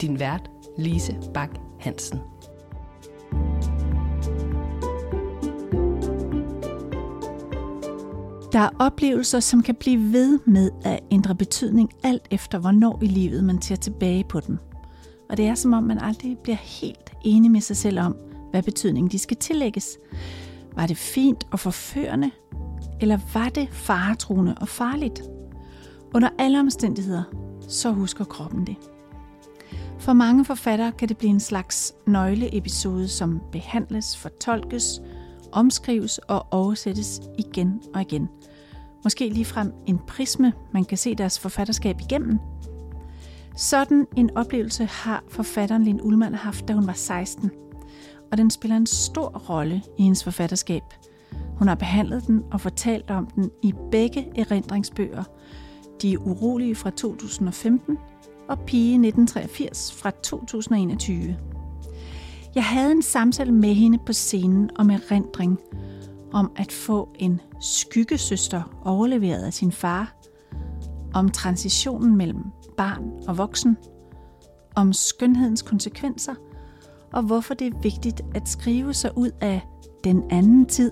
Din vært, Lise Bak Hansen. Der er oplevelser, som kan blive ved med at ændre betydning alt efter, hvornår i livet man ser tilbage på dem. Og det er som om, man aldrig bliver helt enig med sig selv om, hvad betydning de skal tillægges. Var det fint og forførende, eller var det faretruende og farligt? Under alle omstændigheder, så husker kroppen det. For mange forfattere kan det blive en slags nøgleepisode, som behandles, fortolkes, omskrives og oversættes igen og igen. Måske ligefrem en prisme, man kan se deres forfatterskab igennem. Sådan en oplevelse har forfatteren Linn Ullmann haft, da hun var 16. Og den spiller en stor rolle i hendes forfatterskab. Hun har behandlet den og fortalt om den i begge erindringsbøger. De urolige fra 2015 og Pige 1983 fra 2021. Jeg havde en samtale med hende på scenen om erindring, om at få en skyggesøster overleveret af sin far, om transitionen mellem barn og voksen, om skønhedens konsekvenser, og hvorfor det er vigtigt at skrive sig ud af den anden tid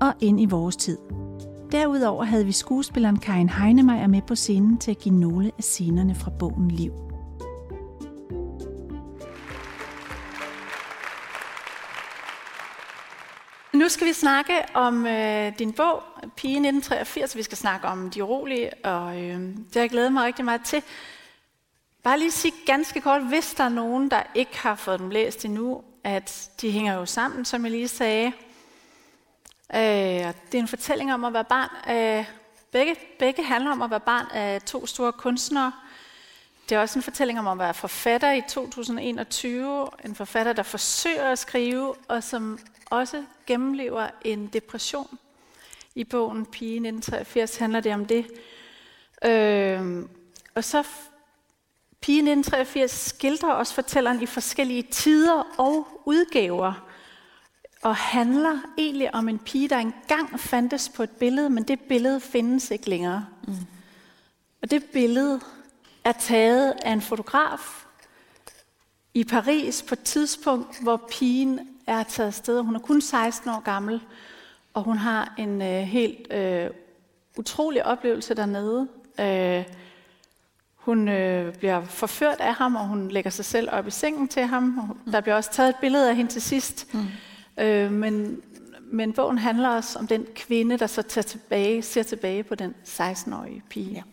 og ind i vores tid. Derudover havde vi skuespilleren Karin Heinemeier med på scenen til at give nogle af scenerne fra bogen liv. Nu skal vi snakke om øh, din bog, Pige 1983. Vi skal snakke om de urolige, og øh, det har jeg glædet mig rigtig meget til. Bare lige sige ganske kort, hvis der er nogen, der ikke har fået dem læst endnu, at de hænger jo sammen, som jeg lige sagde. Øh, det er en fortælling om at være barn. Øh, begge, begge handler om at være barn af to store kunstnere. Det er også en fortælling om at være forfatter i 2021. En forfatter, der forsøger at skrive, og som også gennemlever en depression. I bogen Pige 1983 handler det om det. Øh, og så Pige 1983 skildrer også fortælleren i forskellige tider og udgaver, og handler egentlig om en pige, der engang fandtes på et billede, men det billede findes ikke længere. Mm. Og det billede er taget af en fotograf i Paris på et tidspunkt, hvor pigen er taget afsted. Hun er kun 16 år gammel, og hun har en øh, helt øh, utrolig oplevelse dernede. Øh, hun øh, bliver forført af ham, og hun lægger sig selv op i sengen til ham. Mm. Der bliver også taget et billede af hende til sidst. Mm. Øh, men, men bogen handler også om den kvinde, der så tager tilbage, ser tilbage på den 16-årige pige.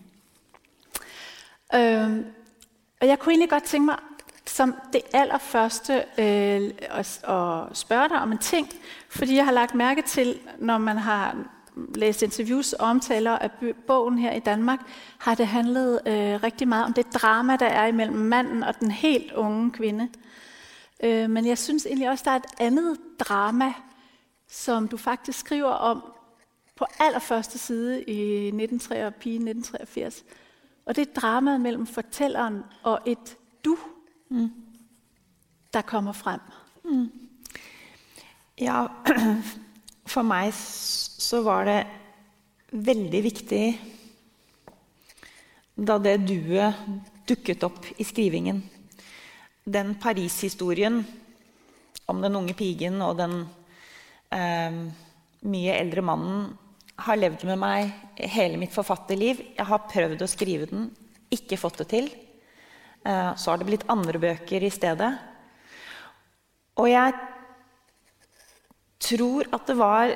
Ja. Øh, og jeg kunne egentlig godt tænke mig som det allerførste øh, at, at spørge dig om en ting, fordi jeg har lagt mærke til, når man har læst interviews og omtaler af bogen her i Danmark, har det handlet øh, rigtig meget om det drama, der er imellem manden og den helt unge kvinde. Øh, men jeg synes egentlig også, der er et andet drama, som du faktisk skriver om på allerførste side i 1983, Og det er dramaet mellem fortælleren og et du, mm. der kommer frem. Mm. Ja, for meg så var det veldig viktig da det duet dukket opp i skrivingen. Den Paris-historien om den unge pigen og den eh, mye eldre mannen har levd med meg hele mitt forfatterliv. Jeg har prøvd å skrive den, ikke fått det til. Eh, så har det blitt andre bøker i stedet. Og jeg tror at det var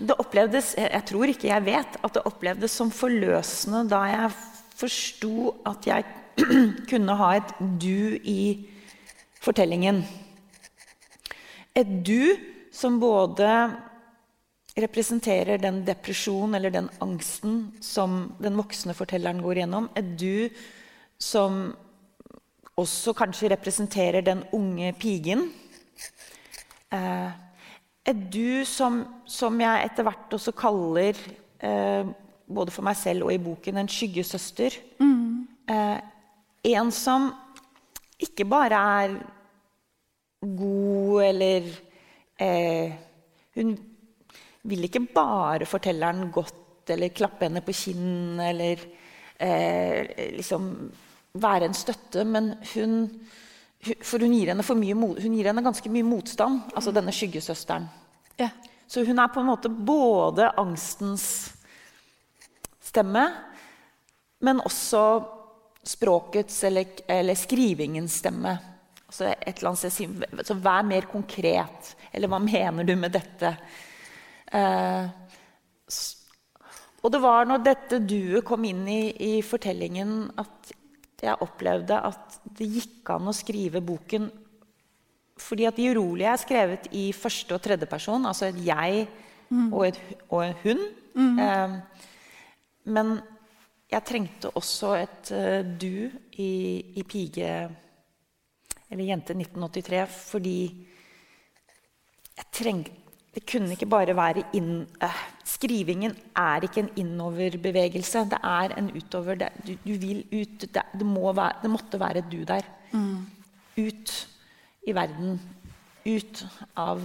Det opplevdes Jeg tror ikke jeg vet at det opplevdes som forløsende da jeg forsto at jeg kunne ha et du i fortellingen. Et du som både representerer den depresjon eller den angsten som den voksne fortelleren går gjennom. Et du som også kanskje representerer den unge pigen. Eh, et du som, som jeg etter hvert også kaller, eh, både for meg selv og i boken, en skyggesøster. Eh, en som ikke bare er god eller eh, Hun vil ikke bare fortelle henne godt eller klappe henne på kinnet eller eh, liksom være en støtte, men hun For hun gir henne, for mye, hun gir henne ganske mye motstand, altså denne skyggesøsteren. Ja. Så hun er på en måte både angstens stemme, men også språkets eller, eller skrivingens stemme. Altså et eller annet sted, så Vær mer konkret. Eller hva mener du med dette? Eh, og det var når dette duet kom inn i, i, fortellingen, at jeg opplevde at det gikk an å skrive boken fordi at De urolige er skrevet i første og tredje person, altså et jeg mm. og, et, og, en hun. Mm. Eh, men jeg trengte også et uh, du i, i pige eller Jente 1983 fordi jeg trengte det kunne ikke bare være inn... Uh, skrivingen er ikke en innoverbevegelse. Det er en utover. Det, du, du, vil ut. Det, det, må være, det, måtte være et du der. Mm. Ut i verden. Ut av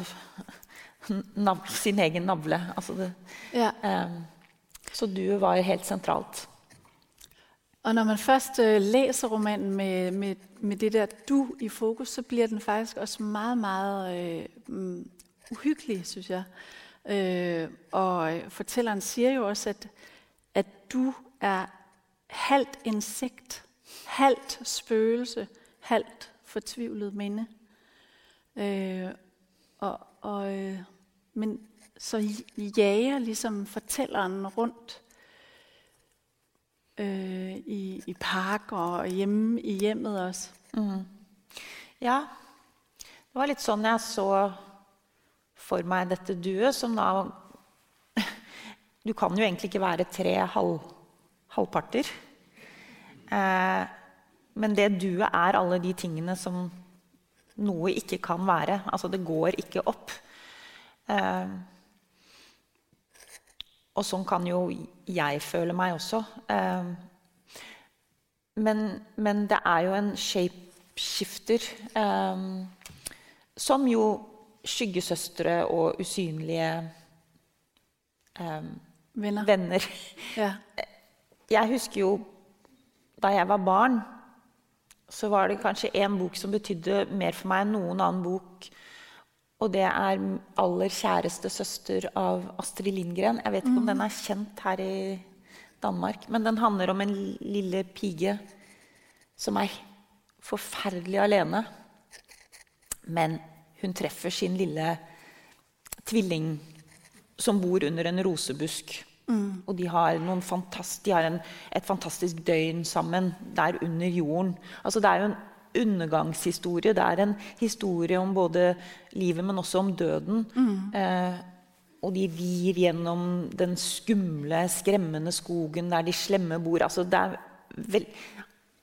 nav, sin egen navle. Altså det, ja. um, så du var helt sentralt. Og når man først uh, læser romanen med, med, med, det der du i fokus, så blir den faktisk også meget, meget øh, uhyggelig, synes jeg. Øh, og fortælleren siger jo også, at, at du er halvt insekt, halvt spøgelse, halvt fortvivlet minde. Øh, og, og, øh, men så jager ligesom fortælleren rundt øh, i, i parker og hjemme i hjemmet også. Mm. Ja, det var litt sånn jeg så for meg dette duet, som da Du kan jo egentlig ikke være tre halv, halvparter. Eh, men det duet er alle de tingene som noe ikke kan være. Altså, det går ikke opp. Eh, og sånn kan jo jeg føle meg også. Eh, men, men, det er jo en shapeshifter eh, som jo skyggesøstre og usynlige venner. venner. Ja. Jeg husker jo da jeg var barn, så var det kanskje én bok som betydde mer for meg enn noen annen bok. Og det er 'Aller kjæreste søster' av Astrid Lindgren. Jeg vet ikke mm. om den er kjent her i Danmark, men den handler om en lille pige som er forferdelig alene. Men hun treffer sin lille tvilling som bor under en rosebusk. Mm. Og de har, fantast, de har en, et fantastisk døgn sammen der under jorden. Altså, det er jo en undergangshistorie. Det er en historie om både livet, men også om døden. Mm. Eh, og de vir gjennom den skumle, skremmende skogen der de slemme bor. Altså, er vel,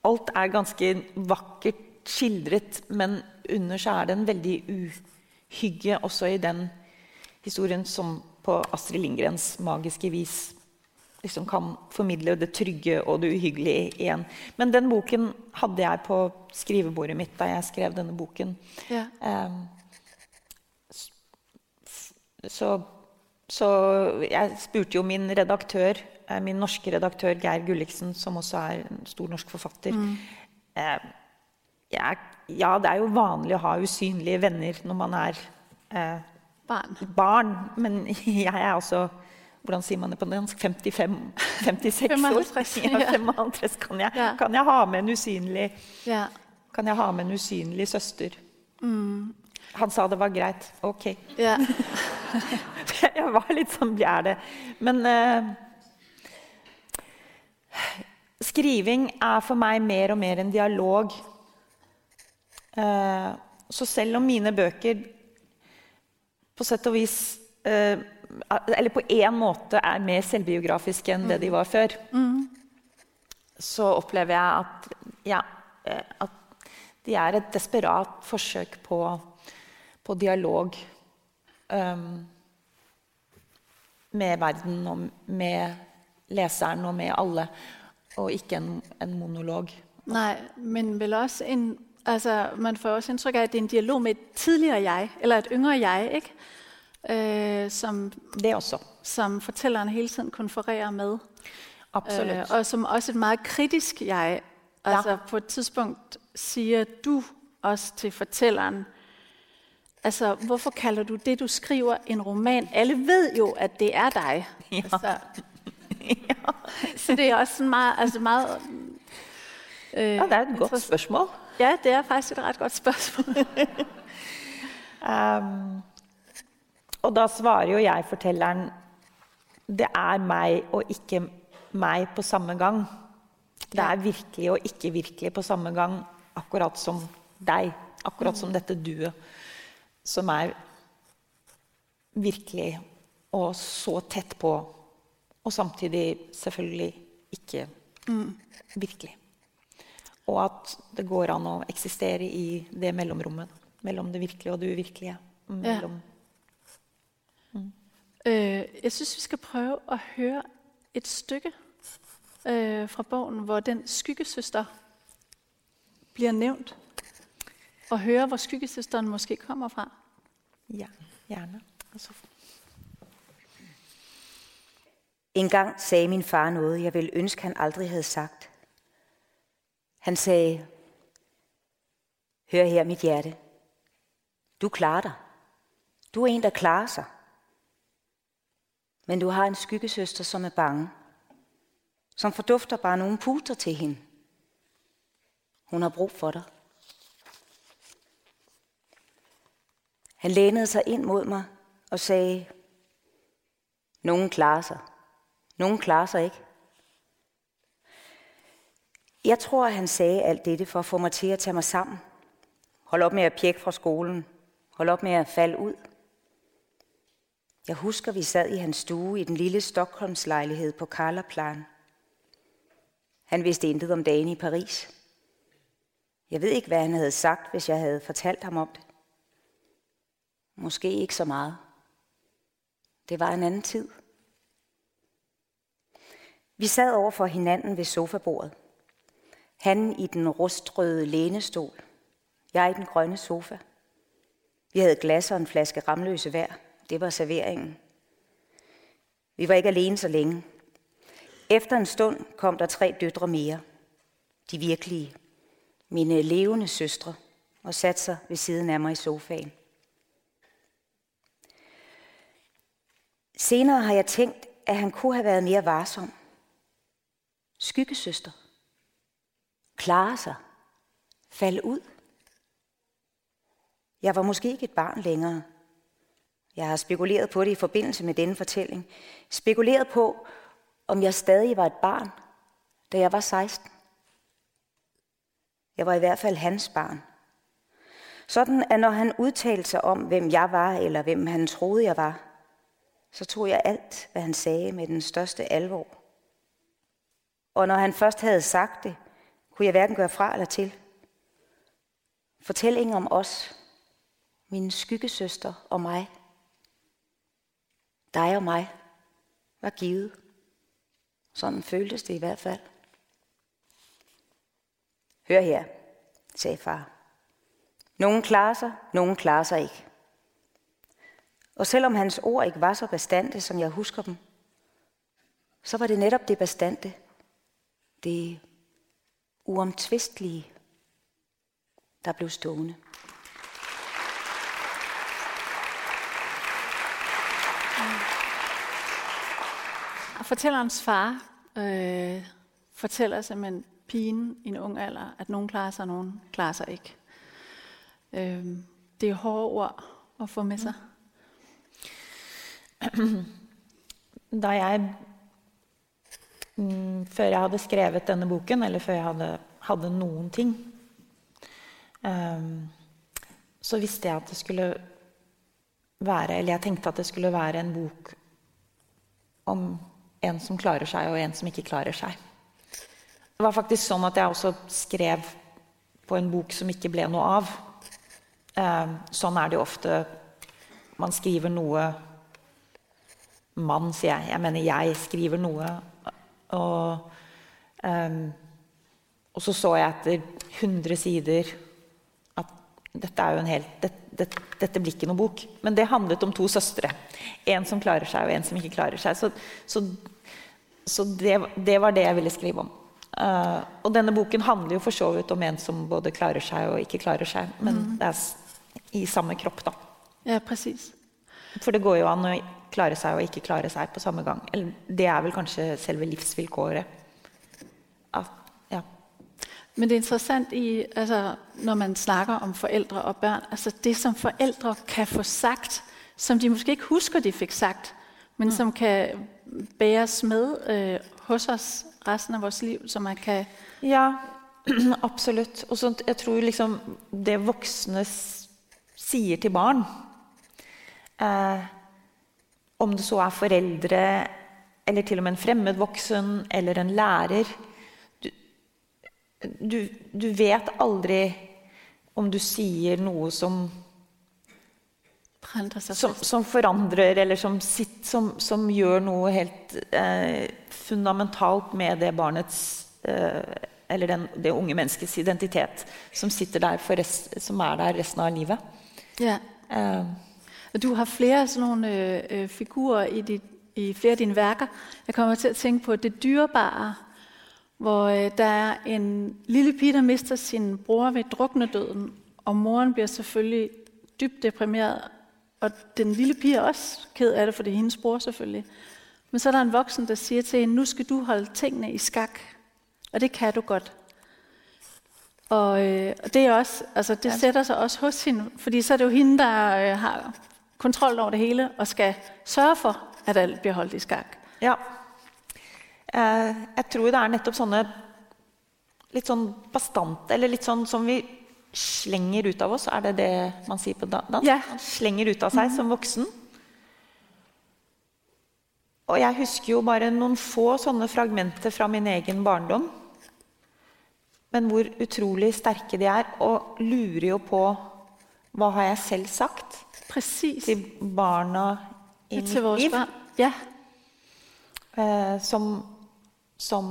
alt er ganske vakkert skildret, men under så er det en veldig uhygge også i den historien som på Astrid Lindgrens magiske vis liksom kan formidle det trygge og det uhyggelige igjen. Men den boken hadde jeg på skrivebordet mitt da jeg skrev denne boken. Ja. Um, så, så, jeg spurte jo min redaktør, eh, min norske redaktør Geir Gulliksen, som også er en stor norsk forfatter. Mm. Uh, jeg, ja, det er jo vanlig å ha usynlige venner når man er uh, barn. barn. Men jeg er altså hvordan sier man det på dansk? 55, 56 år? Ja, 55 kan jeg, kan jeg ha med en usynlig. Kan jeg ha med en usynlig søster? Mm. Han sa det var greit. Ok. Jeg var litt sånn Er det. Men uh, skriving er for meg mer og mer en dialog Uh, så selv om mine bøker på sett og vis eh, Eller på én måte er mer selvbiografiske enn det de var før, mm. så opplever jeg at, ja, eh, at De er et desperat forsøk på, på dialog um, med verden og med leseren og med alle, og ikke en, en monolog. Nei, men vel også en, altså man får også inntrykk av at det er en dialog med et tidligere jeg, eller et yngre jeg, ikke? Øh, som, det også. Som fortælleren hele tiden konfererer med. Absolutt. Øh, og som også et meget kritisk jeg. Altså ja. på et tidspunkt sier du også til fortælleren, altså hvorfor kalder du det, du skriver, en roman? Alle ved jo, at det er deg. Ja. Altså, ja. Så det er også meget, altså meget Øh, ja, det er et godt spørsmål. Ja, det er faktisk et ret godt spørsmål. um, og da svarer jo jeg fortelleren det er meg og ikke meg på samme gang. Det er virkelig og ikke virkelig på samme gang, akkurat som deg. Akkurat som dette duet, som er virkelig og så tett på, og samtidig selvfølgelig ikke virkelig. Og at det går an å eksistere i det mellomrommet mellom det virkelige og det uvirkelige. Mellom, ja. Øh, jeg syns vi skal prøve å høre et stykke øh, fra bogen hvor den skyggesøster blir nevnt. Og høre hvor skyggesøsteren måske kommer fra. Ja, gjerne. En gang sagde min far noget, jeg ville ønske, han aldrig havde sagt. Han sagde, hør her mit hjerte, du klarer dig. Du er en, der klarer sig. Men du har en skyggesøster, som er bange. Som fordufter bare noen puter til hende. Hun har brug for deg. Han lænede seg inn mot meg og sagde, nogen klarer seg. Nogen klarer seg ikke. Jeg tror, han sagde alt dette for å få meg til å ta meg sammen. Hold opp med å pjekke fra skolen. Hold opp med å falle ud. Jeg husker, vi sad i hans stue i den lille Stockholmslejlighed på Karlaplan. Han vidste intet om dagen i Paris. Jeg ved ikke, hvad han havde sagt, hvis jeg havde fortalt ham om det. Måske ikke så meget. Det var en anden tid. Vi sad over for hinanden ved sofabordet. Han i den rustrøde lænestol. Jeg i den grønne sofa. Vi havde glas og en flaske ramløse hver. Det var serveringen. Vi var ikke alene så længe. Efter en stund kom der tre døtre mere. De virkelige. Mine levende søstre. Og satte sig ved siden af mig i sofaen. Senere har jeg tænkt, at han kunne have været mere varsom. Skyggesøster klare sig, falde ud. Jeg var måske ikke et barn længere. Jeg har spekuleret på det i forbindelse med denne fortælling. Spekuleret på, om jeg stadig var et barn, da jeg var 16. Jeg var i hvert fald hans barn. Sådan at når han udtalte sig om, hvem jeg var, eller hvem han troede, jeg var, så tog jeg alt, hvad han sagde, med den største alvor. Og når han først havde sagt det, kunne jeg hverken gøre fra eller til. Fortællingen om os, min skyggesøster og mig, dig og mig, var givet. Sådan føltes det i hvert fald. Hør her, sagde far. Nogen klarer sig, nogen klarer sig ikke. Og selvom hans ord ikke var så bestandte, som jeg husker dem, så var det netop det bestandte, det uomtvistelige, der blev stående. Fortællerens far øh, fortæller simpelthen pigen i en ung alder, at nogen klarer sig, og nogen klarer sig ikke. Øh, det er hårde ord at få med sig. Da jeg mm, før jeg hadde skrevet denne boken, eller før jeg hadde, hadde noen ting, um, så visste jeg at det skulle være Eller jeg tenkte at det skulle være en bok om en som klarer seg, og en som ikke klarer seg. Det var faktisk sånn at jeg også skrev på en bok som ikke ble noe av. Eh, sånn er det jo ofte. Man skriver noe Mann, sier jeg. Jeg mener jeg skriver noe. Og, eh, og så så jeg etter 100 sider dette er jo en helt det, det, dette blir ikke noe bok. Men det handlet om to søstre. En som klarer seg, og en som ikke klarer seg. Så, så, så det, det, var det jeg ville skrive om. Uh, og denne boken handler jo for så vidt om en som både klarer seg og ikke klarer seg. Men mm. det er i samme kropp, da. Ja, precis. For det går jo an å klare seg og ikke klare seg på samme gang. Eller det er vel kanskje selve livsvilkåret. Men det er interessant i, altså, når man snakker om foreldre og barn altså Det som foreldre kan få sagt, som de måske ikke husker de fikk sagt, men mm. som kan bæres med øh, hos oss resten av vårt liv, så man kan Ja, absolutt. Og så jeg tror liksom det voksne sier til barn eh, Om det så er foreldre, eller til og med en fremmed voksen, eller en lærer du, du vet aldri om du sier noe som som, som, forandrer, eller som, sitt, som, som gjør noe helt eh, fundamentalt med det barnets eh, Eller den, det unge menneskets identitet, som rest, som er der resten av livet. Ja. Eh. Du har flere sånne øh, figurer i, dit, i, flere av dine verker. Jeg kommer til å tenke på Det dyrebare, hvor øh, der er en lille pige der mister sin bror ved druknedøden. Og moren blir selvfølgelig dybt deprimeret, og den lille pige er også ked af det, for det er hendes bror selvfølgelig. Men så er der en voksen, der siger til hende, nu skal du holde tingene i skak. Og det kan du godt. Og, øh, og det, er også, altså, det sætter sig også hos hende, fordi så er det jo hende, der øh, har kontrol over det hele, og skal sørge for, at alt bliver holdt i skak. Ja. Eh, jeg tror det er nettopp sånne litt sånn bastante, eller litt sånn som vi slenger ut av oss. Er det det man sier på dans? Yeah. Man slenger ut av seg mm. som voksen. Og jeg husker jo bare noen få sånne fragmenter fra min egen barndom. Men hvor utrolig sterke de er. Og lurer jo på hva har jeg selv sagt Precis. til barna i mitt liv. Ja. Eh, som, som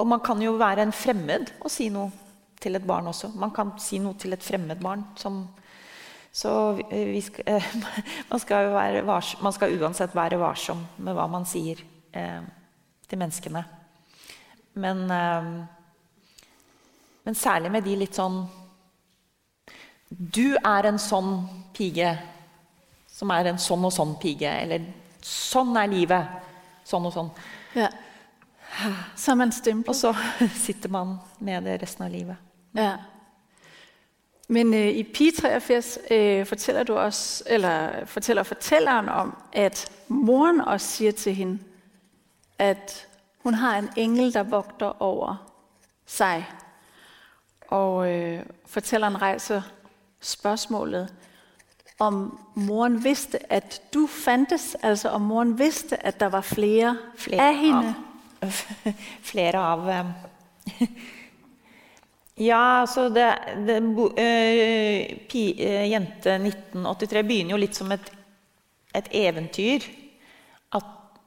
Og man kan jo være en fremmed og si noe til et barn også. Man kan si noe til et fremmed barn. Som, så skal, eh, man, skal vars, man, skal uansett være varsom med hva man sier eh, til menneskene. Men, eh, men, særlig med de litt sånn Du er en sånn pige som er en sånn og sånn pige. Eller sånn er livet. Sånn og sånn. Ja. Så man Og så sitter man med det resten av livet. Ja. Men øh, i Pi 83 øh, fortæller du også, eller fortæller fortælleren om, at moren også siger til hende, at hun har en engel, der vogter over sig. Og øh, fortælleren rejser spørgsmålet, om moren vidste, at du fandtes, altså om moren vidste, at der var flere, flere af hende. Av, flere av Ja, altså det, det uh, pi, uh, Jente 1983 begynner jo litt som et, et eventyr. At,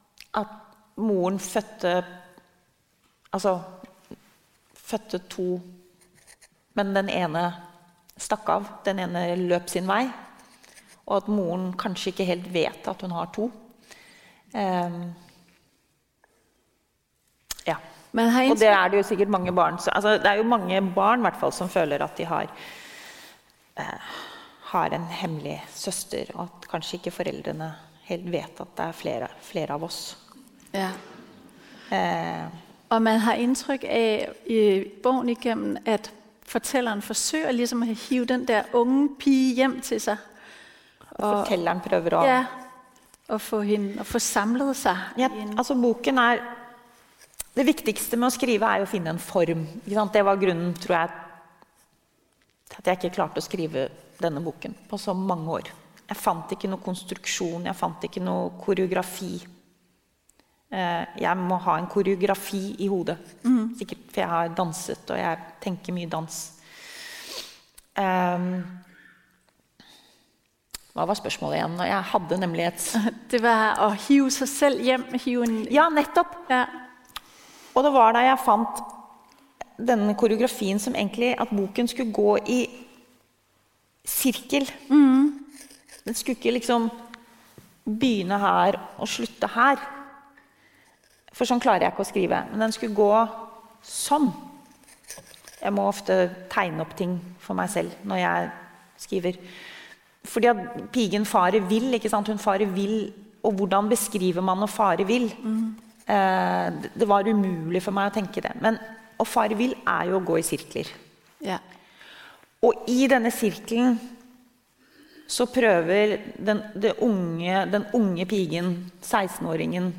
at, moren fødte Altså fødte to Men den ene stakk av. Den ene løp sin vei. Og at moren kanskje ikke helt vet at hun har to. Um, ja. Og det er det jo sikkert mange barn altså, Det er jo mange barn hvert fall, som føler at de har, eh, har en hemmelig søster, og at kanskje ikke foreldrene helt vet at det er flere, flere av oss. Ja. Eh. Og man har inntrykk av i boken igjennom at fortelleren forsøker liksom å hive den der unge pige hjem til seg. Og, fortelleren prøver å ja, å få, henne, å få samlet seg. Ja, altså Boken er det viktigste med å skrive er å finne en form. Det var grunnen, tror jeg, til at jeg ikke klarte å skrive denne boken på så mange år. Jeg fant ikke noe konstruksjon, jeg fant ikke noe koreografi. Eh, jeg må ha en koreografi i hodet. Mm. Sikkert, for jeg har danset, og jeg tenker mye dans. Um, Hva var spørsmålet igjen? Jeg hadde nemlig et Det var å hive seg selv hjem. En Ja, nettopp! ja. Og det var da jeg fant denne koreografien som egentlig at boken skulle gå i sirkel. Den skulle ikke liksom begynne her og slutte her. For sånn klarer jeg ikke å skrive. Men den skulle gå sånn. Jeg må ofte tegne opp ting for meg selv når jeg skriver. Fordi at pigen farer vill. ikke sant? Hun farer vill. Og hvordan beskriver man når fare vill? Eh, det- det var umulig for meg å tenke det. Men å fare vill er jo å gå i sirkler. ja. Og i denne sirkelen så prøver den, det unge, den unge pigen, 16-åringen,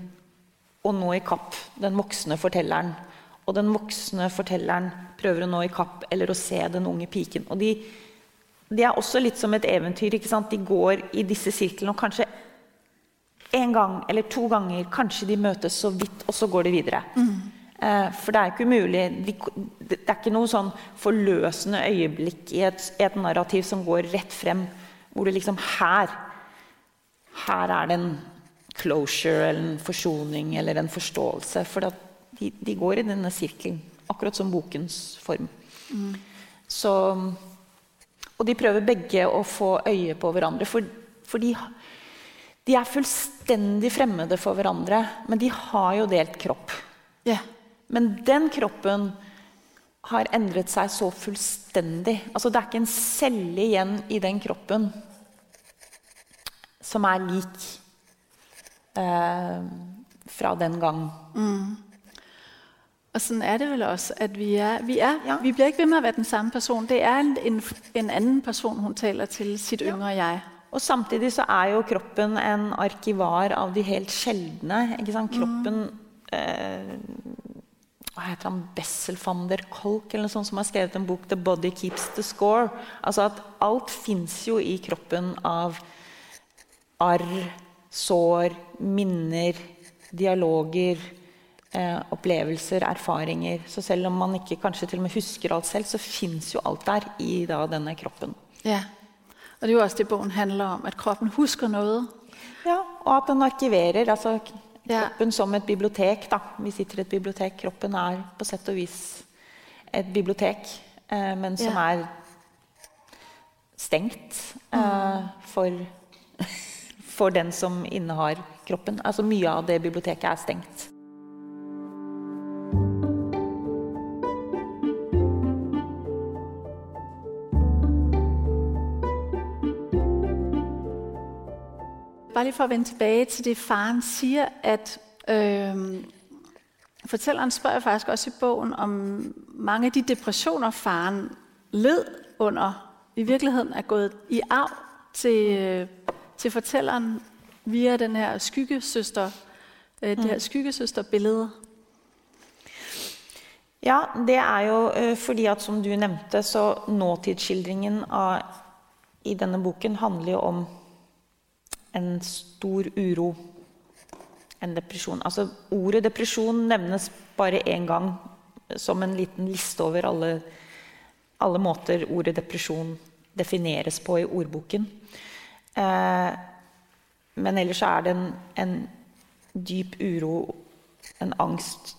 å nå i kapp den voksne fortelleren. Og den voksne fortelleren prøver å nå i kapp eller å se den unge piken. Og de, de er også litt som et eventyr. ikke sant? De går i disse sirklene, og kanskje en gang eller to ganger kanskje de møtes så vidt, og så går de videre. Eh, for det er ikke umulig. De, det er ikke noe sånn forløsende øyeblikk i et, et narrativ som går rett frem, hvor det liksom her Her er det en closure eller en forsoning eller en forståelse. For de, de går i denne sirkelen, akkurat som bokens form. Så Og de prøver begge å få øye på hverandre, for, for de, de er fullstendig fremmede for hverandre, men de har jo delt kropp. Yeah. Men den kroppen har endret seg så fullstendig. Altså, det er ikke en celle igjen i den kroppen som er lik eh, fra den gang. Og sånn er det vel også, at vi er, vi er, Ja. vi blir ikke ved med å være den samme personen. Det er en, en, annen person, hun taler til sitt ja. yngre jeg. Og samtidig så er jo kroppen en arkivar av de helt sjeldne. Ikke sant? Kroppen eh, Hva heter han? Bessel van der Kolk eller noe sånt, som har skrevet en bok 'The Body Keeps the Score'. Altså at alt fins jo i kroppen av arr, sår, minner, dialoger, eh, opplevelser, erfaringer. Så selv om man ikke kanskje til og med husker alt selv, så fins jo alt der i da, denne kroppen. Ja. Og det er jo også det, boken handler om, at kroppen husker noe. Ja, og at den arkiverer. altså Kroppen Ja. Som et bibliotek. da. Vi sitter i et bibliotek. Kroppen er på sett og vis et bibliotek, eh, men som Ja. er stengt eh, for, for den som innehar kroppen. Altså Mye av det biblioteket er stengt. Bare lige for at vende tilbage til det, faren siger, at øh, fortælleren spørger faktisk også i bogen, om mange af de depressioner, faren led under, i virkeligheden er gået i arv til, øh, til fortælleren via den her skyggesøster, øh, det her skyggesøsterbillede. Ja, det er jo eh, fordi at som du nevnte, så nåtidsskildringen av, i denne boken handler jo om en stor uro. En depresjon. Altså ordet depresjon nevnes bare én gang som en liten liste over alle, alle måter ordet depresjon defineres på i ordboken. Eh, men ellers er det en, en dyp uro, en angst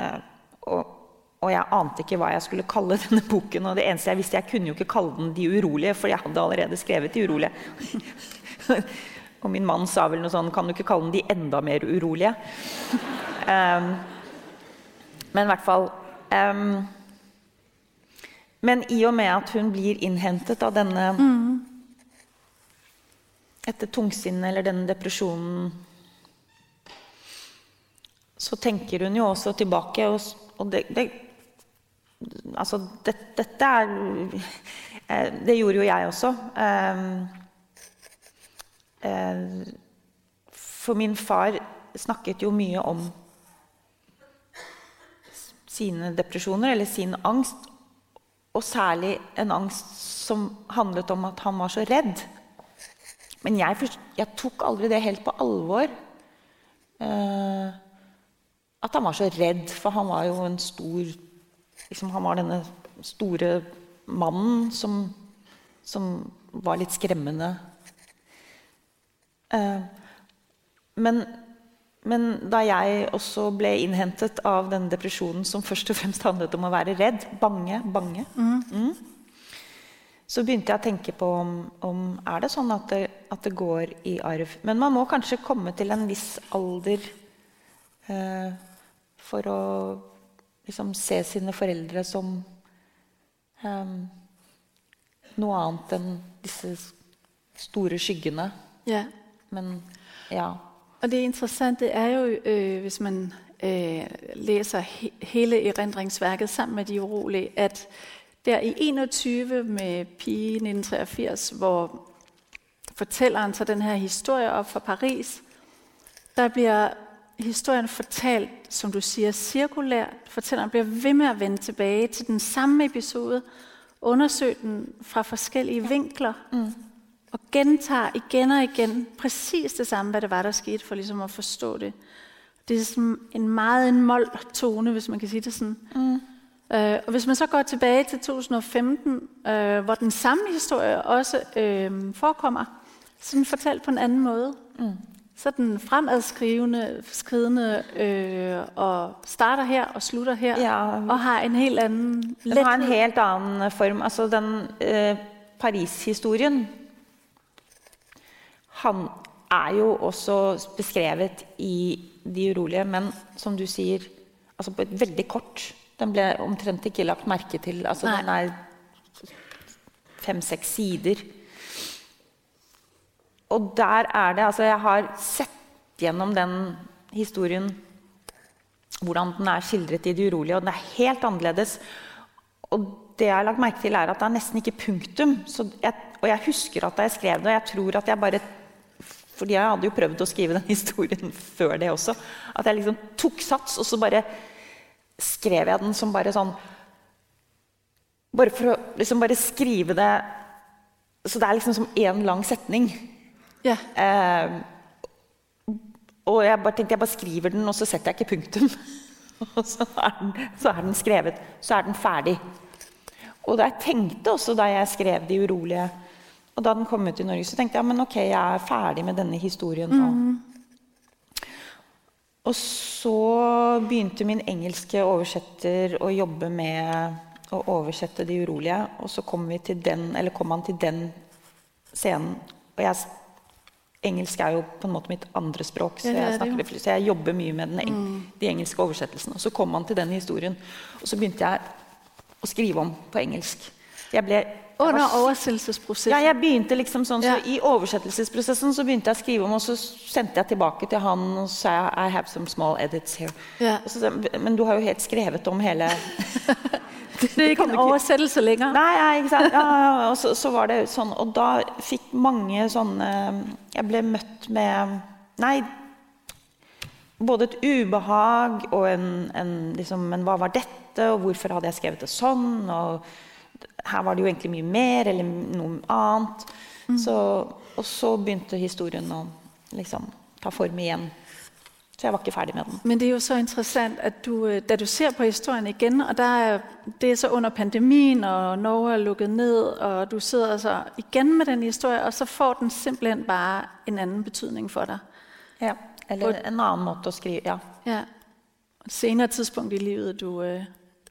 Eh, og, og jeg ante ikke hva jeg skulle kalle denne boken. Og det eneste jeg visste, jeg kunne jo ikke kalle den De urolige, for jeg hadde allerede skrevet De urolige. og min mann sa vel noe sånn Kan du ikke kalle den De enda mer urolige? um, men i hvert fall um, Men i og med at hun blir innhentet av denne etter tungsinnet eller denne depresjonen så tenker hun jo også tilbake, og, og det, det Altså, det, dette er eh, Det gjorde jo jeg også. Eh, eh, For min far snakket jo mye om sine depresjoner, eller sin angst. Og særlig en angst som handlet om at han var så redd. Men jeg, jeg tok aldri det helt på alvor. At han var så redd, for han var jo en stor liksom, Han var denne store mannen som, som var litt skremmende. Eh, men, men da jeg også ble innhentet av denne depresjonen som først og fremst handlet om å være redd, bange, bange mm. Så begynte jeg å tenke på om, om er det sånn at det, at det, går i arv. Men man må kanskje komme til en viss alder eh, for å liksom, se sine foreldre som um, noe annet enn disse store skyggene. Ja. Men ja. Og det interessante er jo, øh, hvis man øh, leser he hele erindringsverket sammen med de urolige, at der i 21 med Pige 1983, hvor fortælleren tager den her historie op fra Paris, der bliver historien fortalt, som du siger, cirkulært. Fortælleren bliver ved med at vende tilbage til den samme episode, undersøge den fra forskellige vinkler. Mm og gentager igen og igen præcis det samme, hvad det var, der skete, for ligesom at forstå det. Det er sådan en meget en mold tone, hvis man kan sige det sådan. Mm. Øh, og hvis man så går tilbage til 2015, øh, hvor den samme historie også øh, forekommer, så er den fortalt på en anden måde. Mm. Så den fremadskrivende, skridende øh, og starter her og slutter her, ja. og har en helt anden... Den har en helt anden form. Altså den øh, Paris-historien han er jo også beskrevet i De urolige, men som du sier, altså på et veldig kort. Den ble omtrent ikke lagt merke til. Altså, den er fem-seks sider. Og der er det Altså, jeg har sett gjennom den historien hvordan den er skildret i Det urolige, og den er helt annerledes. Og det jeg har lagt merke til, er at det er nesten ikke punktum. Jeg, og jeg husker at da jeg skrev det, og jeg tror at jeg bare fordi jeg hadde jo prøvd å skrive den historien før det også. At jeg liksom tok sats, og så bare skrev jeg den som bare sånn Bare for å liksom bare skrive det Så det er liksom som én lang setning. Yeah. Eh, og jeg bare tenkte jeg bare skriver den, og så setter jeg ikke punktum. og så er, den, så er den skrevet. Så er den ferdig. Og jeg tenkte også da jeg skrev 'De urolige' Og da den kom ut i Norge, så tenkte jeg men ok, jeg er ferdig med denne historien nå. Mm. Og så begynte min engelske oversetter å jobbe med å oversette De urolige. Og så kom, vi til den, eller kom han til den scenen. Og jeg, engelsk er jo på en måte mitt andre språk, så jeg, snakker, så jeg jobber mye med den, mm. de engelske oversettelsene. Og så kom han til den historien, og så begynte jeg å skrive om på engelsk. Jeg ble under oversettelsesprosessen? Ja, jeg begynte liksom sånn, så I oversettelsesprosessen så begynte jeg å skrive om, og så sendte jeg tilbake til han og sa I have some small edits here. Ja. Så, men du har jo helt skrevet om hele Det er ikke en oversettelse lenger? Nei, ja, ikke sant. Ja, og så, så, var det sånn, og da fikk mange sånne Jeg ble møtt med Nei, både et ubehag og en, en liksom, Men hva var dette, og hvorfor hadde jeg skrevet det sånn? og her var det jo egentlig mye mer, eller noe annet. Mm. Så, og så begynte historien å liksom, ta form igjen. Så jeg var ikke ferdig med den. Men det er jo så interessant at du, øh, da du ser på historien igjen, og er, det er så under pandemien, og Norge er lukket ned, og du sitter altså igjen med den historien, og så får den simpelthen bare en annen betydning for deg. Ja, eller og, en annen måte å skrive Ja. ja. Et senere tidspunkt i livet du øh,